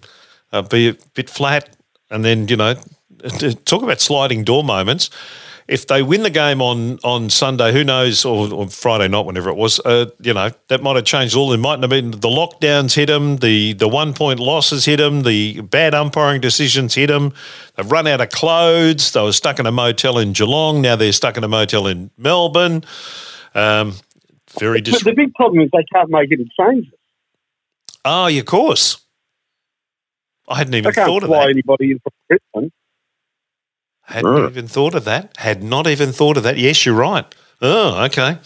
uh, be a bit flat, and then you know, [LAUGHS] talk about sliding door moments. If they win the game on, on Sunday, who knows, or, or Friday night, whenever it was, uh, you know, that might have changed all. It mightn't have been the lockdowns hit them, the, the one point losses hit them, the bad umpiring decisions hit them. They've run out of clothes. They were stuck in a motel in Geelong. Now they're stuck in a motel in Melbourne. Um, very But the big problem is they can't make any changes. Oh, of course. I hadn't even can't thought of fly that. anybody in from Brisbane. Hadn't Mm. even thought of that. Had not even thought of that. Yes, you're right. Oh, okay.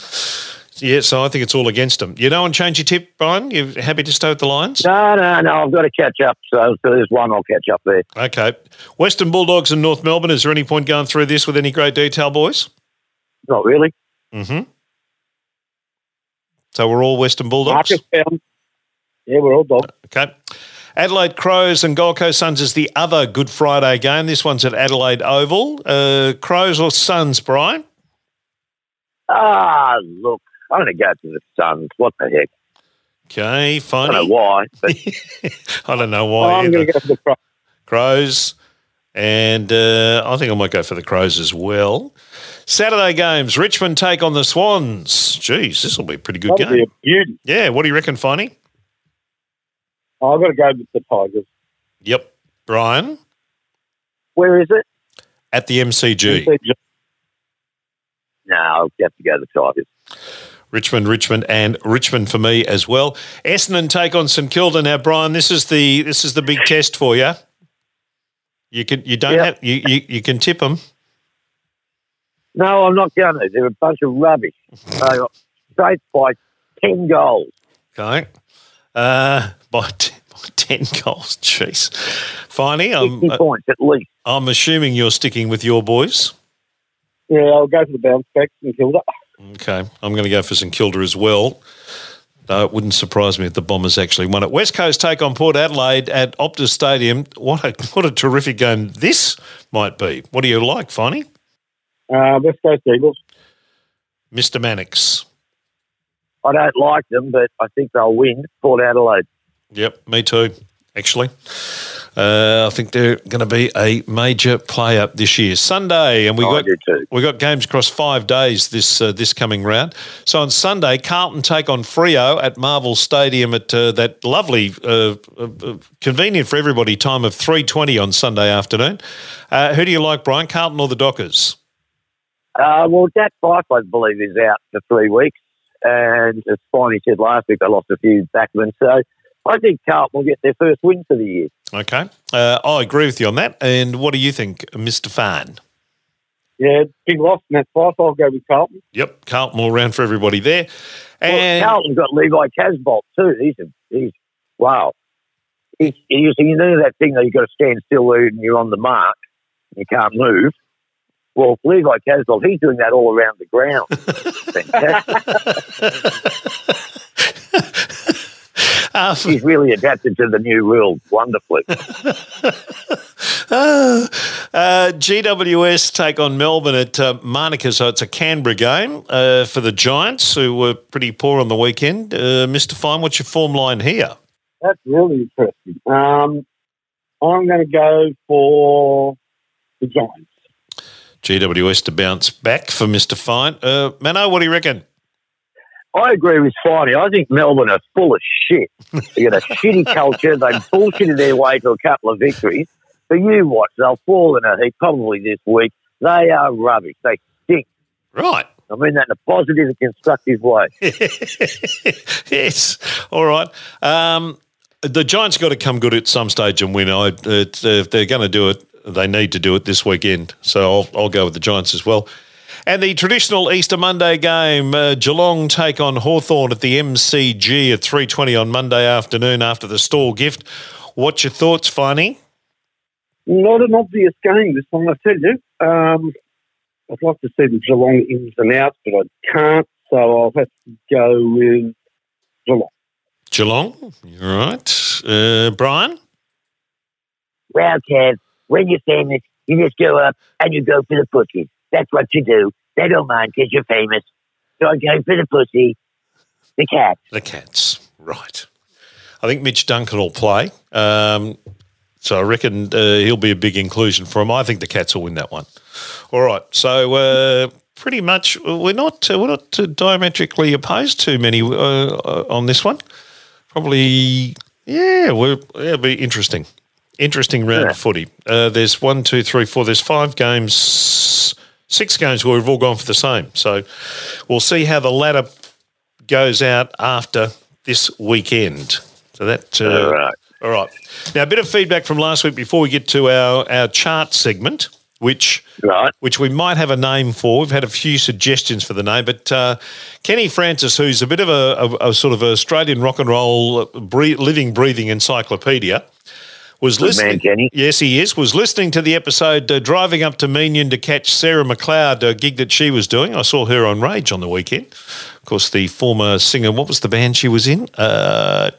Yeah, so I think it's all against them. You don't want to change your tip, Brian? You happy to stay with the Lions? No, no, no. I've got to catch up. So, so there's one I'll catch up there. Okay. Western Bulldogs and North Melbourne. Is there any point going through this with any great detail, boys? Not really. Mm-hmm. So we're all Western Bulldogs? Marcus. Yeah, we're all dogs. Okay. Adelaide Crows and Gold Coast Suns is the other Good Friday game. This one's at Adelaide Oval. Uh, Crows or Suns, Brian? Ah, look, I'm going to go to the Suns. What the heck? Okay, fine. [LAUGHS] I don't know why, but I don't know why. I'm going to go for the Crows. Crows, and uh, I think I might go for the Crows as well. Saturday games: Richmond take on the Swans. Jeez, this will be a pretty good That'll be game. Yeah, what do you reckon, Finey? Oh, I've got to go with the Tigers. Yep, Brian where is it? at the MCG. No, I'll have to go to the Tigers. Richmond, Richmond, and Richmond for me as well. Essendon take on St Kilda. Now, Brian, this is the this is the big test for you. You can you don't Yep. have you, you you can tip them. No, I'm not going to. They're a bunch of rubbish. [LAUGHS] They got straight by 10 goals. Okay, uh, by, [LAUGHS] t- by ten goals. Jeez, Finey, 60 I'm uh, points at least. I'm assuming you're sticking with your boys. Yeah, I'll go for the bounce back and Kilda. Okay, I'm going to go for St Kilda as well. Though it wouldn't surprise me if the Bombers actually won it. West Coast take on Port Adelaide at Optus Stadium. What a what a terrific game this might be. What do you like, Finey? Uh, West Coast Eagles. Mr. Mannix. I don't like them, but I think they'll win. Port Adelaide. Yep, me too. Actually, uh, I think they're going to be a major player this year. Sunday, and we I got we got games across five days this uh, this coming round. So on Sunday, Carlton take on Freo at Marvel Stadium at uh, that lovely, uh, uh, uh, convenient for everybody time of three twenty on Sunday afternoon. Uh, who do you like, Brian? Carlton or the Dockers? Uh, well, Jack Fyfe, I believe, is out for three weeks. And as Finey said last week, they lost a few backmen. So I think Carlton will get their first win for the year. Okay, uh, I agree with you on that. And what do you think, Mister Fan? Yeah, big loss in that fight. I'll go with Carlton. Yep, Carlton all round for everybody there. Well, And Carlton's got Levi Casboult too. He's a, he's wow. He's, he's, you know that thing that you've got to stand still and you're on the mark, and you can't move. Well, Levi Casboult, he's doing that all around the ground. [LAUGHS] [LAUGHS] Um, he's really adapted to the new rules wonderfully. [LAUGHS] uh, uh, GWS take on Melbourne at uh, Manuka, so it's a Canberra game uh, for the Giants, who were pretty poor on the weekend. Uh, Mr. Fine, what's your form line here? That's really interesting. Um, I'm going to go for the Giants. GWS to bounce back for Mr. Fine. Uh, Mano, what do you reckon? I agree with Finey. I think Melbourne are full of shit. They got a shitty [LAUGHS] culture. They bullshitted their way to a couple of victories. But you watch, they'll fall in a heap probably this week. They are rubbish. They stink. Right. I mean that in a positive and constructive way. [LAUGHS] yes. All right. Um, the Giants got to come good at some stage and win. I, it, if they're going to do it, they need to do it this weekend. So I'll, I'll go with the Giants as well. And the traditional Easter Monday game, uh, Geelong take on Hawthorn at the MCG at 3.20 on Monday afternoon after the Stawell Gift. What's your thoughts, Finey? Not an obvious game this one, I tell you. Um, I'd like to see the Geelong ins and outs, but I can't, so I'll have to go with Geelong. Geelong, you're. Uh, Brian? Well, Kev, when you're famous, you just go up and you go for the pussy. That's what you do. They don't mind because you're famous. So I go for the pussy, the cats. The Cats, right. I think Mitch Duncan will play. Um, so I reckon uh, he'll be a big inclusion for him. I think the Cats will win that one. All right. So uh, pretty much we're not uh, we're not diametrically opposed to many uh, uh, on this one. Probably, yeah. We're, it'll be interesting. Interesting round Yeah. of footy. Uh, there's one, two, three, four. There's five games, six games where we've all gone for the same. So we'll see how the ladder goes out after this weekend. So that. Uh, All right. All right. Now, a bit of feedback from last week before we get to our, our chart segment, which Right. which we might have a name for. We've had a few suggestions for the name, but uh, Kenny Francis, who's a bit of a, a, a sort of Australian rock and roll living, breathing encyclopedia, was man, listening. Kenny. Yes, he is. Was listening to the episode uh, driving up to Meeniyan to catch Sarah McLeod, a gig that she was doing. I saw her on Rage on the weekend. Of course, the former singer. What was the band she was in? Uh,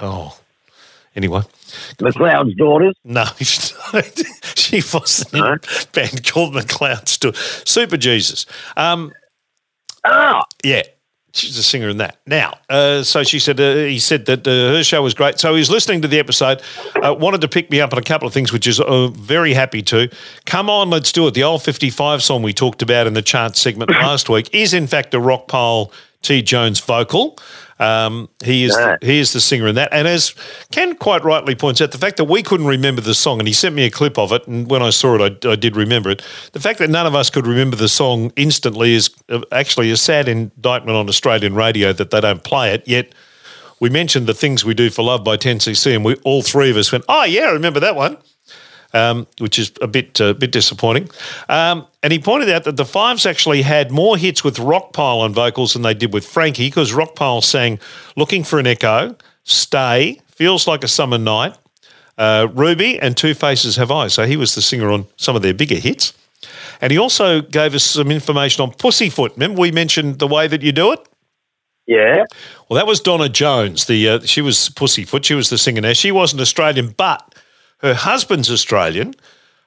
oh, anyway. McLeod's daughters. No, [LAUGHS] she wasn't in a band called McLeod Still. Superjesus. Um, Ah, yeah, she's a singer in that. Now, uh, so she said, uh, he said that uh, her show was great. So he's listening to the episode, uh, wanted to pick me up on a couple of things, which is uh, very happy to. Come on, let's do it. The old 55 song we talked about in the chart segment [COUGHS] last week is, in fact, a Rockpile T. Jones vocal. Um, he is the, he is the singer in that, and as Ken quite rightly points out, the fact that we couldn't remember the song, and he sent me a clip of it, and when I saw it, I, I did remember it. The fact that none of us could remember the song instantly is uh, actually a sad indictment on Australian radio that they don't play it. Yet we mentioned the things we do for love by 10cc, and we all three of us went, "Oh yeah, I remember that one." Um, which is a bit uh, bit disappointing. Um, and he pointed out that the Fives actually had more hits with Rockpile on vocals than they did with Frankie, because Rockpile sang "Looking for an Echo," "Stay," "Feels Like a Summer Night," uh, "Ruby," and "Two Faces Have Eyes." So he was the singer on some of their bigger hits. And he also gave us some information on Pussyfoot. Remember we mentioned the way that you do it. yeah. Well, that was Donna Jones. The uh, she was Pussyfoot. She was the singer. Now she wasn't Australian, but her husband's Australian.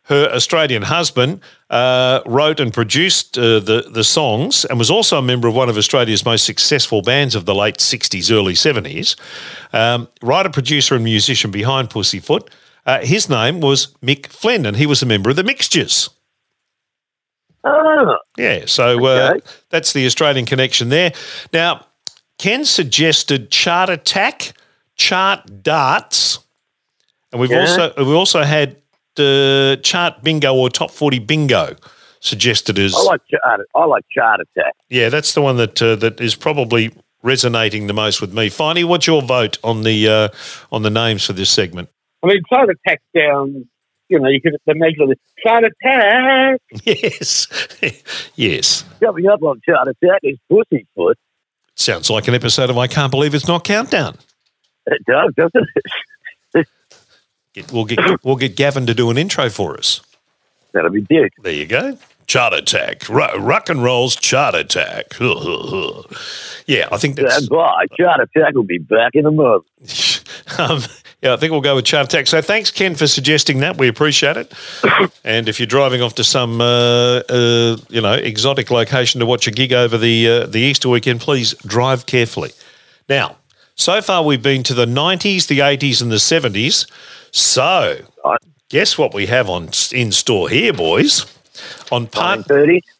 Her Australian husband uh, wrote and produced uh, the the songs, and was also a member of one of Australia's most successful bands of the late '60s, early '70s. Um, writer, producer, and musician behind Pussyfoot. Uh, his name was Mick Flynn, and he was a member of the Mixtures. Ah, Yeah, so uh, Okay. that's the Australian connection there. Now, Ken suggested chart attack, chart darts, and we've Yeah. also we also had uh, chart bingo or top forty bingo suggested as I like chart. I like chart attack. yeah. That's the one that uh, that is probably resonating the most with me. Finally, what's your vote on the uh, on the names for this segment? I mean, Chart Attack sounds, you know, you could the measure of Chart Attack. [LAUGHS] Yes, [LAUGHS] yes. Coming up on chart attack is Pussyfoot. Sounds like an episode of I Can't Believe It's Not Countdown. It does, doesn't it? [LAUGHS] Get, we'll get we'll get Gavin to do an intro for us. That'll be Dick. There you go. Chart attack. Rock and roll's chart attack. [LAUGHS] yeah, I think that's. That's right. Chart Attack will be back in a month. [LAUGHS] Um, yeah, I think we'll go with chart attack. So thanks, Ken, for suggesting that. We appreciate it. [COUGHS] and if you're driving off to some, uh, uh, you know, exotic location to watch a gig over the uh, the Easter weekend, please drive carefully. Now, so far we've been to the 90s, the 80s, and the 70s. So, guess what we have on in store here, boys? On part,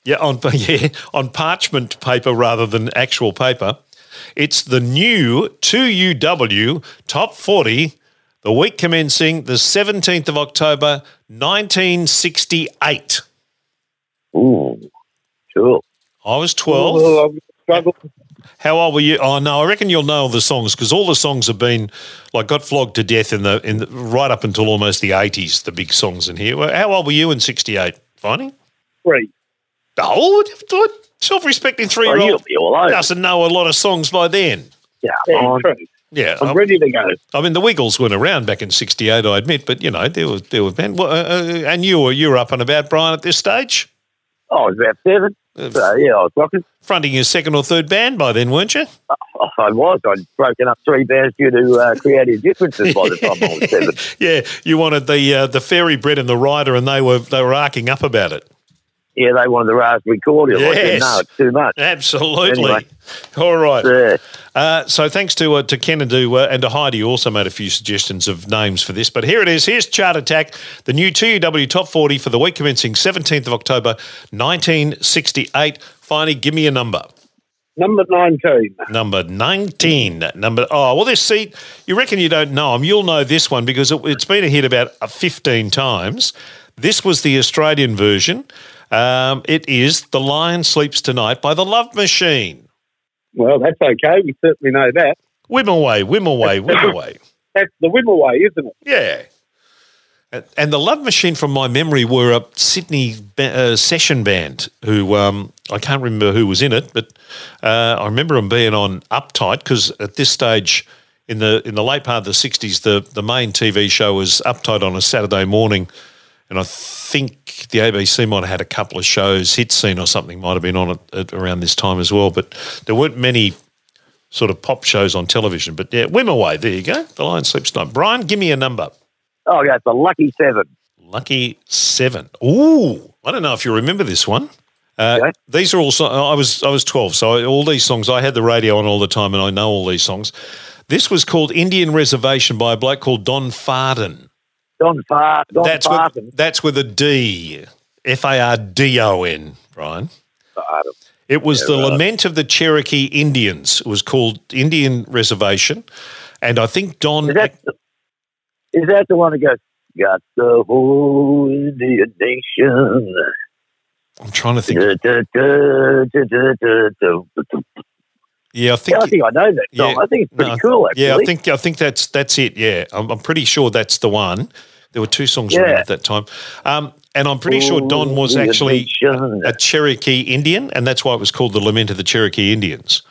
yeah, on [LAUGHS] yeah, on parchment paper rather than actual paper. It's the new 2UW Top 40, the week commencing the 17th of October, 1968. Ooh, cool. I was 12. Oh, I'm struggling. How old were you? Oh no, I reckon you'll know all the songs because all the songs have been like got flogged to death in the in the, right up until almost the 80s. The big songs in here. How old were you in 68? Finey? Three. Oh, self-respecting three-year-old you'll be all over. doesn't know a lot of songs by then. Yeah, Yeah, on. true. Yeah, I'm I- ready to go. I mean, the Wiggles weren't around back in '68, I admit, but you know there was there was band. Well, uh, uh, and you were you were up and about, Brian, at this stage, Oh, I was about seven. So, yeah, I was rocking. fronting your second or third band by then, weren't you? Oh, I was. I'd broken up three bands due to uh, creative differences by the time I was seven. [LAUGHS] yeah, you wanted the uh, the fairy bread and the rider, and they were they were arcing up about it. Yeah, they wanted the raspberry cordial. I said, Yes. no, it's too much. Absolutely. Anyway. All right. Yeah. Uh, so thanks to uh, to Ken and to, uh, and to Heidi, who also made a few suggestions of names for this. But here it is. Here's Chart Attack, the new 2UW Top 40 for the week commencing 17th of October, 1968. Finally, give me a number. Number 19. Number 19. Number, oh, well, this seat, you reckon you don't know them. You'll know this one because it, it's been a hit about uh, 15 times. This was the Australian version. Um, it is The Lion Sleeps Tonight by The Love Machine. Well, that's okay. We certainly know that. Whim away, whim away, whim away. That's the win away, isn't it? Yeah. And- And the Love Machine, from my memory, were a Sydney ba- uh, session band who um, I can't remember who was in it, but uh, I remember them being on Uptight because at this stage in the in the late part of the '60s, the the main TV show was Uptight on a Saturday morning, and I think the ABC might have had a couple of shows, Hit Scene or something might have been on it at around this time as well, but there weren't many sort of pop shows on television. But yeah, Whim Away, there you go. The Lion Sleeps Tonight. Brian, give me a number. Oh, yeah, it's a lucky seven. Lucky seven. Ooh, I don't know if you remember this one. Uh, Okay. These are all. So- I was I was twelve, so all these songs I had the radio on all the time, and I know all these songs. This was called Indian Reservation by a bloke called Don Fardon. Don Far, Don that's Farton. with that's with a D, F A R D O N. Brian. Farton. It was the right. Lament of the Cherokee Indians. It was called Indian Reservation, and I think Don. Is that, the, is that the one that goes, got the whole Indian nation? I'm trying to think. Yeah, I think. Yeah, I think I know that song. Yeah. I think it's pretty No, cool, actually. Yeah, I think I think that's that's it. Yeah, I'm, I'm pretty sure that's the one. There were two songs around at that time, um, and I'm pretty sure Don was actually nation. a Cherokee Indian, and that's why it was called the Lament of the Cherokee Indians.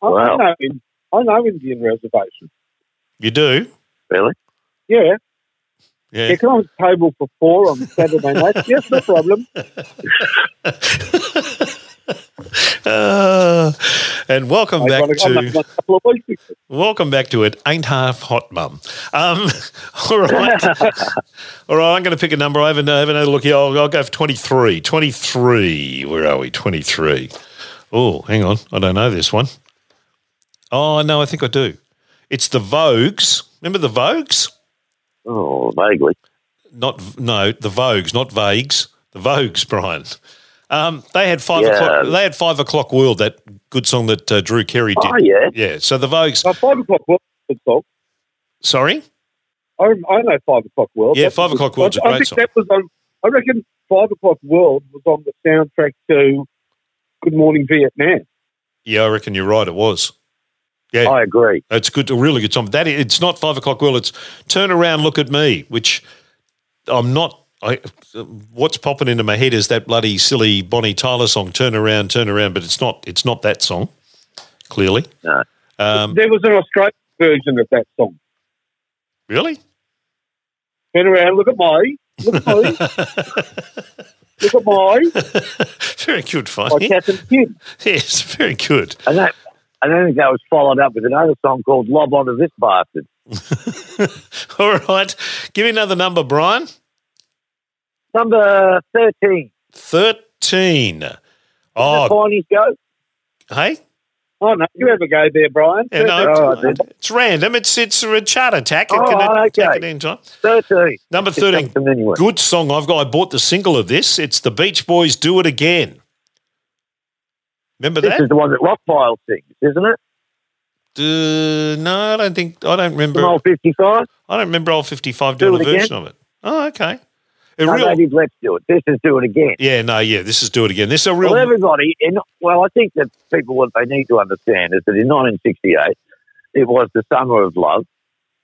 I, Wow. I, know, I know Indian reservations. You do, Really? Yeah. yeah. Yeah, can I have a table for four on Saturday night? [LAUGHS] yes, no problem. Uh, [LAUGHS] and welcome back to a couple of weeks ago. welcome back to it. Ain't half hot, mum. Um, [LAUGHS] all right, [LAUGHS] all right. I'm going to pick a number. I haven't, I haven't had a look here. I'll, I'll go for 23. 23. Where are we? 23. Oh, hang on. I don't know this one. Oh no, I think I do. It's the Vogues. Remember the Vogues? Oh, vaguely. Not no, the Vogues, not Vagues. The Vogues, Brian. Um, they had five Yeah. o'clock. They had five o'clock world. That good song that uh, Drew Carey did. Oh, yeah. Yeah. So the Vogues. Uh, five o'clock world. Good song. Sorry. I, I know Five O'clock World. Yeah, That's Five O'Clock world. a I, I great think song. that was on. I reckon Five O'clock World was on the soundtrack to Good Morning Vietnam. Yeah, I reckon you're right. It was. Yeah, I agree. it's good. A really good song. That it's not five o'clock. Well, it's turn around, look at me. Which I'm not. I, what's popping into my head is that bloody silly Bonnie Tyler song, "Turn Around, Turn Around," but it's not. It's not that song. Clearly, No. um, There was an Australian version of that song. really. Turn around, look at me. Look at me. [LAUGHS] look at me. very good, My funny. Captain Kid. [LAUGHS] Yes, very good. And that, and I think that was followed up with another song called "Lob Onto This Bastard." [LAUGHS] All right. Give me another number, Brian. Number thirteen. 13. Oh, Oh, Piney's go. hey? Oh, no, you have a go there, Brian. Yeah, no, Oh, it's, it's random. It's it's a chart attack. It Oh, can attack okay. at any time. Thirteen. Number 13. anyway. Good song. I've got. I bought the single of this. It's the Beach Boys "Do It Again." Remember that? This that? is the one that Rockpile sings, isn't it? Uh, no, I don't think. I don't remember. From old fifty-five. I don't remember old fifty-five Do doing It a Again? version of it. Oh, okay. A No, real. they did Let's Do It. This is Do It Again. Yeah, no, yeah. This is "Do It Again." This is a real. Well, everybody, in, well, I think that people, what they need to understand is that in 1968, it was the summer of love,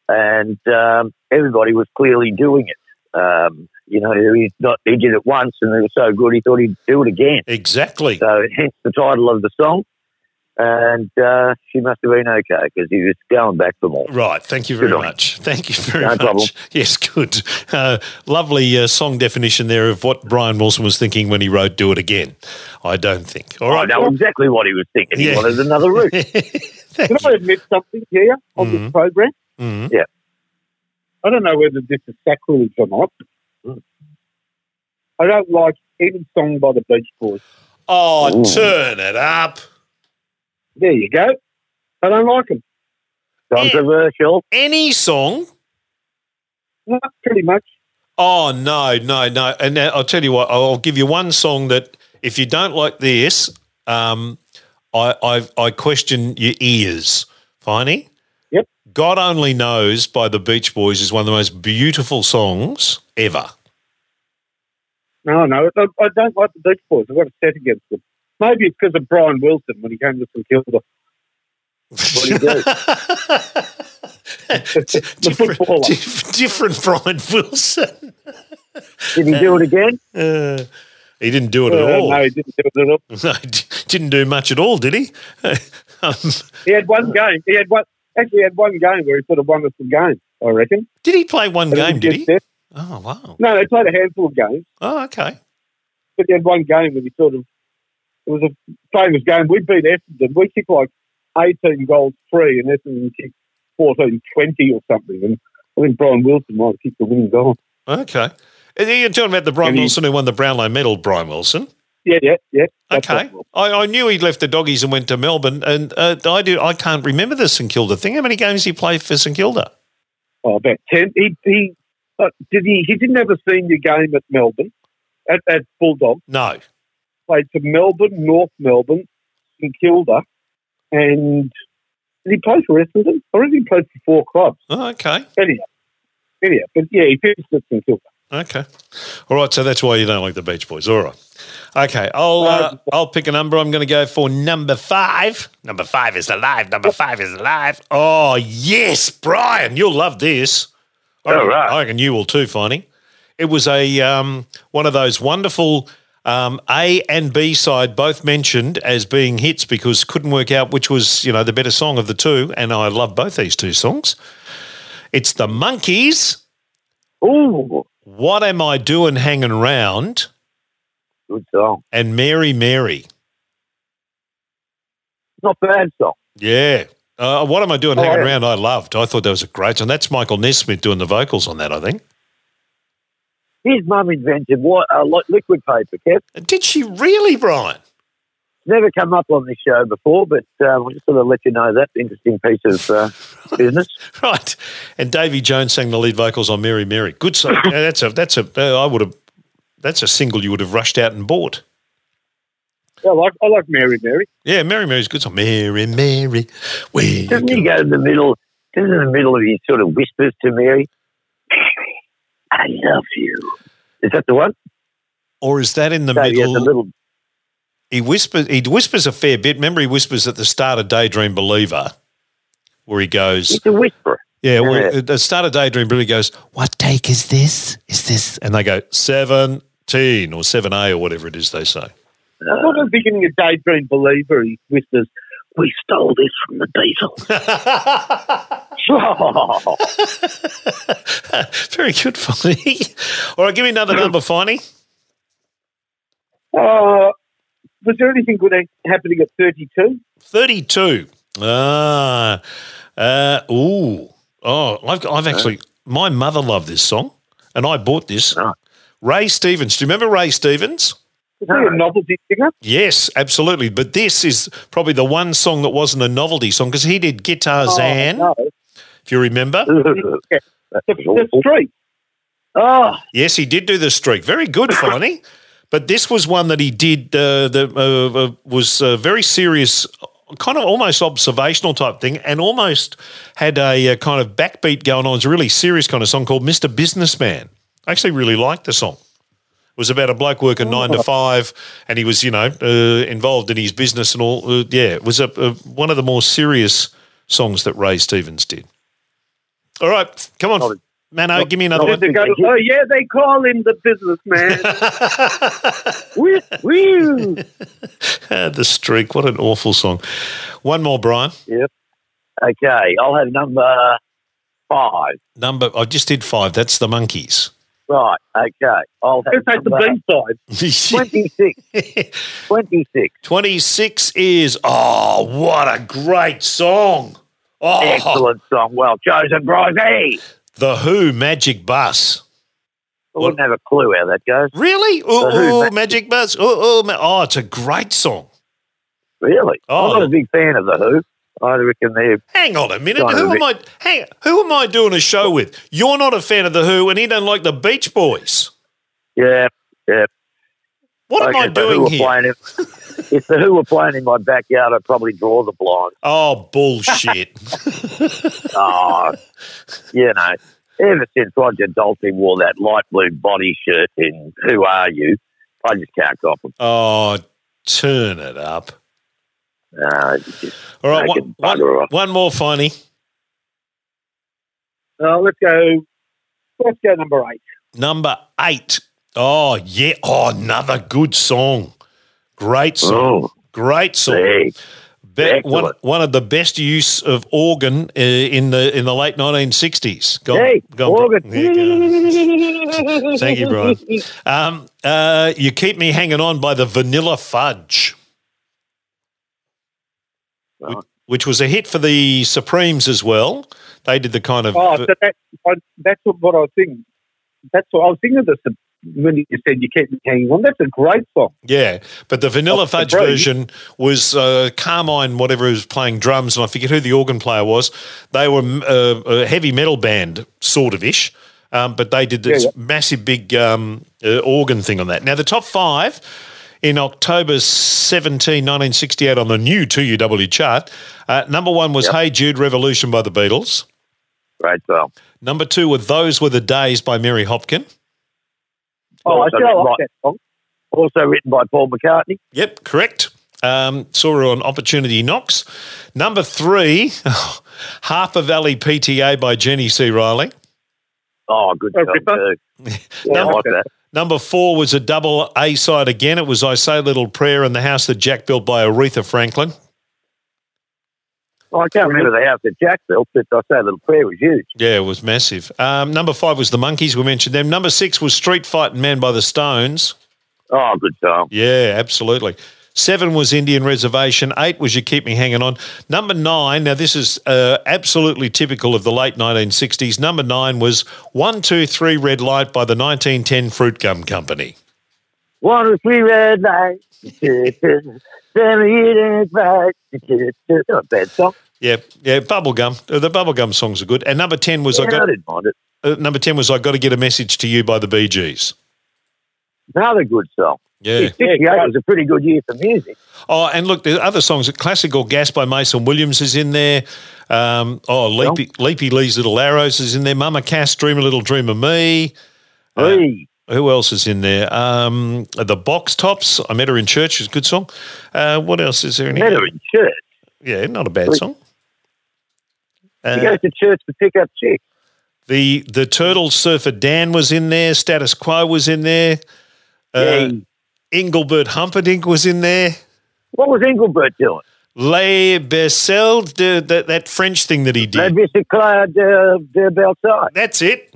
and um, everybody was clearly doing it. Um, you know, he's not, he did it once and it was so good, he thought he'd do it again. exactly. So, hence the title of the song. And uh, she must have been okay because he was going back for more. Right. Thank you very Good on much. Thank you very No much. problem. Yes, good. Uh, lovely uh, song definition there of what Brian Wilson was thinking when he wrote "Do It Again." I don't think. All I right. know exactly what he was thinking. He wanted another route. [LAUGHS] Can I admit something here on Mhm. this program? Mhm. I don't know whether this is sacrilege or not. I don't like any song by the Beach Boys. Oh, Ooh. turn it up. There you go. I don't like them. Controversial. Any song. Not pretty much. Oh no, no, no! And I'll tell you what. I'll give you one song that if you don't like this, um, I, I I question your ears, Finey. Yep. God only knows by the Beach Boys is one of the most beautiful songs ever. No, no, I, I don't like the Beach Boys. I've got a set against them. Maybe it's because of Brian Wilson when he came to St Kilda. What do you do? different, diff- different Brian Wilson. Did he do it again? Uh, he didn't do it at Uh, all. no, he didn't do it at all. [LAUGHS] No, didn't do much at all, did he? [LAUGHS] um, He had one game. He had one. Actually, he had one game where he sort of won us the game. I reckon. did he play one game? Did he? Oh wow! No, they played a handful of games, Oh okay. but he had one game where he sort of. It was a famous game. We beat Essendon. We kicked like 18 goals free, and Essendon kicked 14 20 or something. And I think Brian Wilson might have kicked the winning goal. Okay. You're talking about the Brian And he- Wilson who won the Brownlow medal, Brian Wilson. Yeah, yeah, yeah. Okay. I, I knew he left the doggies and went to Melbourne, and uh, I do. I can't remember the St Kilda thing. How many games did he play for St Kilda? Oh, about 10. He, he, uh, did he, he didn't have a senior game at Melbourne, at, at Bulldog. No. Played for Melbourne, North Melbourne, St Kilda, and did he play for Essendon? I reckon he played for four clubs. Oh, okay. Anyhow, anyhow, but yeah, he finished at St Kilda. Okay. All right. So that's why you don't like the Beach Boys. All right. Okay. I'll uh, I'll pick a number. I'm going to go for number five. Number five is alive. Number five is alive. Oh yes, Brian, you'll love this. I All reckon- right. I reckon you will too, Finey. It was a um, one of those wonderful um, A and B side both mentioned as being hits because couldn't work out which was you know the better song of the two, and I love both these two songs. It's the Monkees. Ooh, What am I doing hanging around? good song. And Mary Mary. Not bad song. Yeah. Uh, what am I doing Oh, hanging yeah. around? I loved. I thought that was a great song. That's Michael Nesmith doing the vocals on that, I think. His mum invented what uh, li- liquid paper, Kev. Did she really, Brian? Never come up on this show before, but um, I'll just sort of let you know that interesting piece of uh, [LAUGHS] business. Right. And Davy Jones sang the lead vocals on Mary Mary. Good song. [LAUGHS] That's a that's a uh, I would have that's a single you would have rushed out and bought. I like, I like Mary Mary. Yeah, Mary Mary's good song. Mary Mary. Where Doesn't he go? in the middle? Doesn't in the middle of he sort of whispers to Mary, I love you. Is that the one? Or is that in the So he has middle? a little. he whispers he whispers a fair bit. Remember he whispers at the start of Daydream Believer where he goes It's a whisper. Yeah, well, Yeah. at the start of Daydream, Billy goes, What take is this? Is this? And they go, 17 or 7A or whatever it is they say. I thought at the beginning of Daydream Believer, he whispers, We stole this from the Beatles. [LAUGHS] Oh, [LAUGHS] Very good, Finey. All right, give me another number, Finey. Uh, was there anything good happening at 32? 32. Ah. Uh, ooh. Oh, I've, I've actually, my mother loved this song, and I bought this. Oh. Ray Stevens. Do you remember Ray Stevens? Was he a novelty singer? Yes, absolutely. But this is probably the one song that wasn't a novelty song because he did Guitarzan, Oh, no. if you remember. [LAUGHS] Yeah. The, was the awful. Oh, Yes, he did do the streak. Very good, [LAUGHS] Finey. but this was one that he did uh, that uh, uh, was uh, very serious, kind of almost observational type thing, and almost had a, uh kind of backbeat going on. It's a really serious kind of song called "Mr. Businessman." I actually really liked the song. It was about a bloke working nine to five, and he was, you know, uh, involved in his business and all. Uh, yeah, it was a, a, one of the more serious songs that Ray Stevens did. All right, come on, Not a- Mano, give me another one. Go, oh, yeah, they call him the businessman. [LAUGHS] woo, woo. [LAUGHS] The streak. What an awful song. One more, Brian. Yep. Okay, I'll have number five. Number. I just did five. That's the Monkees. Right, okay. I'll have Let's take the B side. [LAUGHS] [LAUGHS] 26. 26. 26 is. Oh, what a great song. Oh, Excellent song. Well chosen, Brizzy. The Who Magic Bus. I wouldn't have a clue how that goes. Really? Oh, The Magic- Magic Bus. Oh, oh, ma- oh, it's a great song. Really? Oh. I'm not a big fan of The Who. I reckon they're Hang on a minute. Who am I? Hang. Who am I doing a show with? You're not a fan of the Who, and he don't like the Beach Boys. yeah, yeah. What am I doing here? Playing in, if the Who were playing in my backyard, I'd probably draw the blind. Oh, bullshit. Oh, [LAUGHS] you know, ever since Roger Daltrey wore that light blue body shirt in Who Are You, I just can't cop him. oh, turn it up. Uh, All right, Naked one, bugger one, off. one more, Finey. Uh, let's go. Let's go number eight. Number eight. Oh, yeah. Oh, another good song. Great song. oh, Great song. hey, Be- one, one of the best use of organ uh, in the in the late 1960s. Go hey, go on, organ. Bri- Yeah, go. Thank you, Brian. [LAUGHS] Um, uh, you keep me hanging on by the Vanilla Fudge, Right. which was a hit for the Supremes as well. They did the kind of Oh, so that, I, that's what, what I was thinking. That's what I was thinking of this when you said you kept me hanging on. That's a great song. Yeah, but the Vanilla Fudge version was uh, Carmine, whatever was playing drums, and I forget who the organ player was. They were uh, a heavy metal band, sort of ish, um, but they did this Yeah, massive big um, uh, organ thing on that. Now, the top five in October 17, 1968 on the new 2UW chart, uh, number one was Yep. Hey Jude Revolution by the Beatles. Great song. Number two were Those Were the Days by Mary Hopkin. Oh, I Also still written like by- that song. Also written by Paul McCartney. Yep, correct. Um, saw her on Opportunity Knocks. Number three, [LAUGHS] Harper Valley PTA by Jeannie C. Riley. Oh, good Oh, song too. [LAUGHS] Yeah, I like that. Number four was a double A side again. It was I Say Little Prayer in the House That Jack Built by Aretha Franklin. Oh, I can't remember the house that Jack built, but I say little prayer was huge. Yeah, it was massive. Um, number five was The Monkees. We mentioned them. Number six was Street Fighting Man by the Stones. Oh, good song. Yeah, absolutely. Seven was Indian Reservation. Eight was You Keep Me Hanging On. Number nine, now this is uh, absolutely typical of the late 1960s. Number nine was One, Two, Three Red Light by the 1910 Fruitgum Company. One or three red lights. Seven years back. Not a bad song. Yeah, yeah, Bubblegum. Uh, the Bubblegum songs are good. And number 10 was I Yeah, I got didn't mind it. uh, number 10 was I Got to Get a Message to You by the Bee Gees. Another good song. Yeah. 68 was a pretty good year for music. Oh, and look, there's other songs. Classical Gas by Mason Williams is in there. Um, oh, Leapy, Leapy Lee's Little Arrows is in there. Mama Cass, Dream a Little Dream of Me. Uh, Who else is in there? Um, the Box Tops. I met her in church. Is a good song. Uh, what else is there in met here? her in church. Yeah, not a bad song. She Uh, goes to church to pick up chicks. the the Turtle Surfer Dan was in there. Status Quo was in there. Uh, yeah. Engelbert Humperdinck was in there. What was Engelbert doing? Les Bercels, the, that, that French thing that he did. bicyclette de, de Versailles. That's it.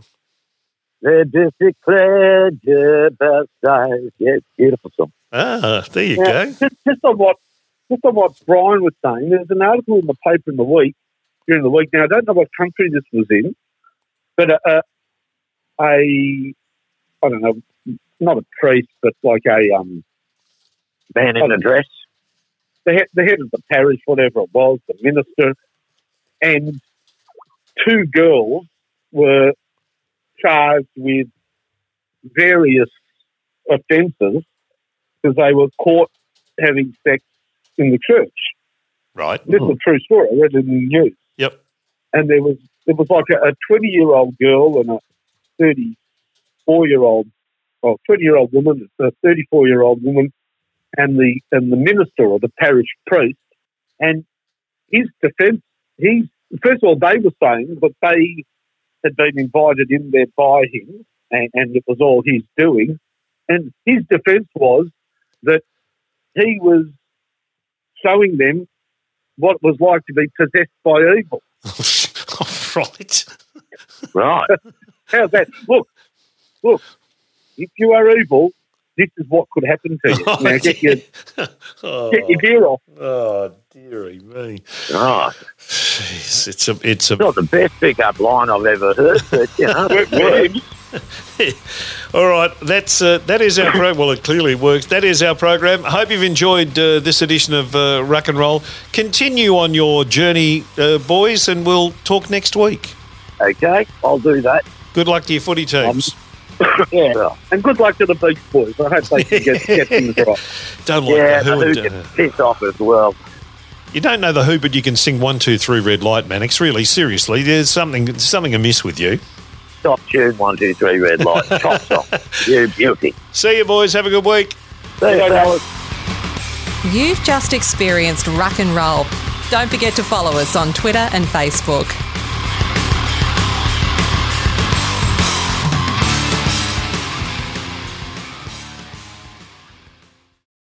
Le bicyclette de Versailles. Yes, beautiful song. Ah, there you Now, go. just, just on what just on what Brian was saying, there's an article in the paper in the week during the week. Now I don't know what country this was in, but a, a, a I don't know, not a priest, but like a um Man in a dress. the head, the head of the parish, whatever it was, the minister, and two girls were charged with various offences because they were caught having sex in the church. Right. This is a true story. I read it in the news. Yep. And there was there was like a twenty year old girl and a thirty four year old, well, twenty year old woman, a thirty four year old woman, and the and the minister or the parish priest. And his defence, he's first of all they were saying that they had been invited in there by him, and, and it was all his doing. And his defence was that he was showing them what it was like to be possessed by evil. [LAUGHS] right. Right. [LAUGHS] How's that? Look, look, if you are evil, this is what could happen to you. [LAUGHS] Now get your, oh, get your gear off. oh, dearie me. right. Jeez, it's a, it's a. Not the best pickup line I've ever heard, but you know. It [LAUGHS] works. [LAUGHS] All right, that's uh, that is our program. Well, it clearly works. That is our program. I hope you've enjoyed uh, this edition of uh, Rock and Roll. Continue on your journey, uh, boys, and we'll talk next week. Okay, I'll do that. Good luck to your footy teams. Yeah. And good luck to the Beach Boys. I hope they can get, get things [LAUGHS] right. Don't like yeah, the the who. who and, can uh, off as well. you don't know the who, but you can sing one, two, three, red light, Mannix. Really, seriously, there's something something amiss with you. Top tune, one, two, three, red light. Top song. You beauty. See you, boys. Have a good week. See you, fellas. You've just experienced rock and Roll. Don't forget to follow us on Twitter and Facebook.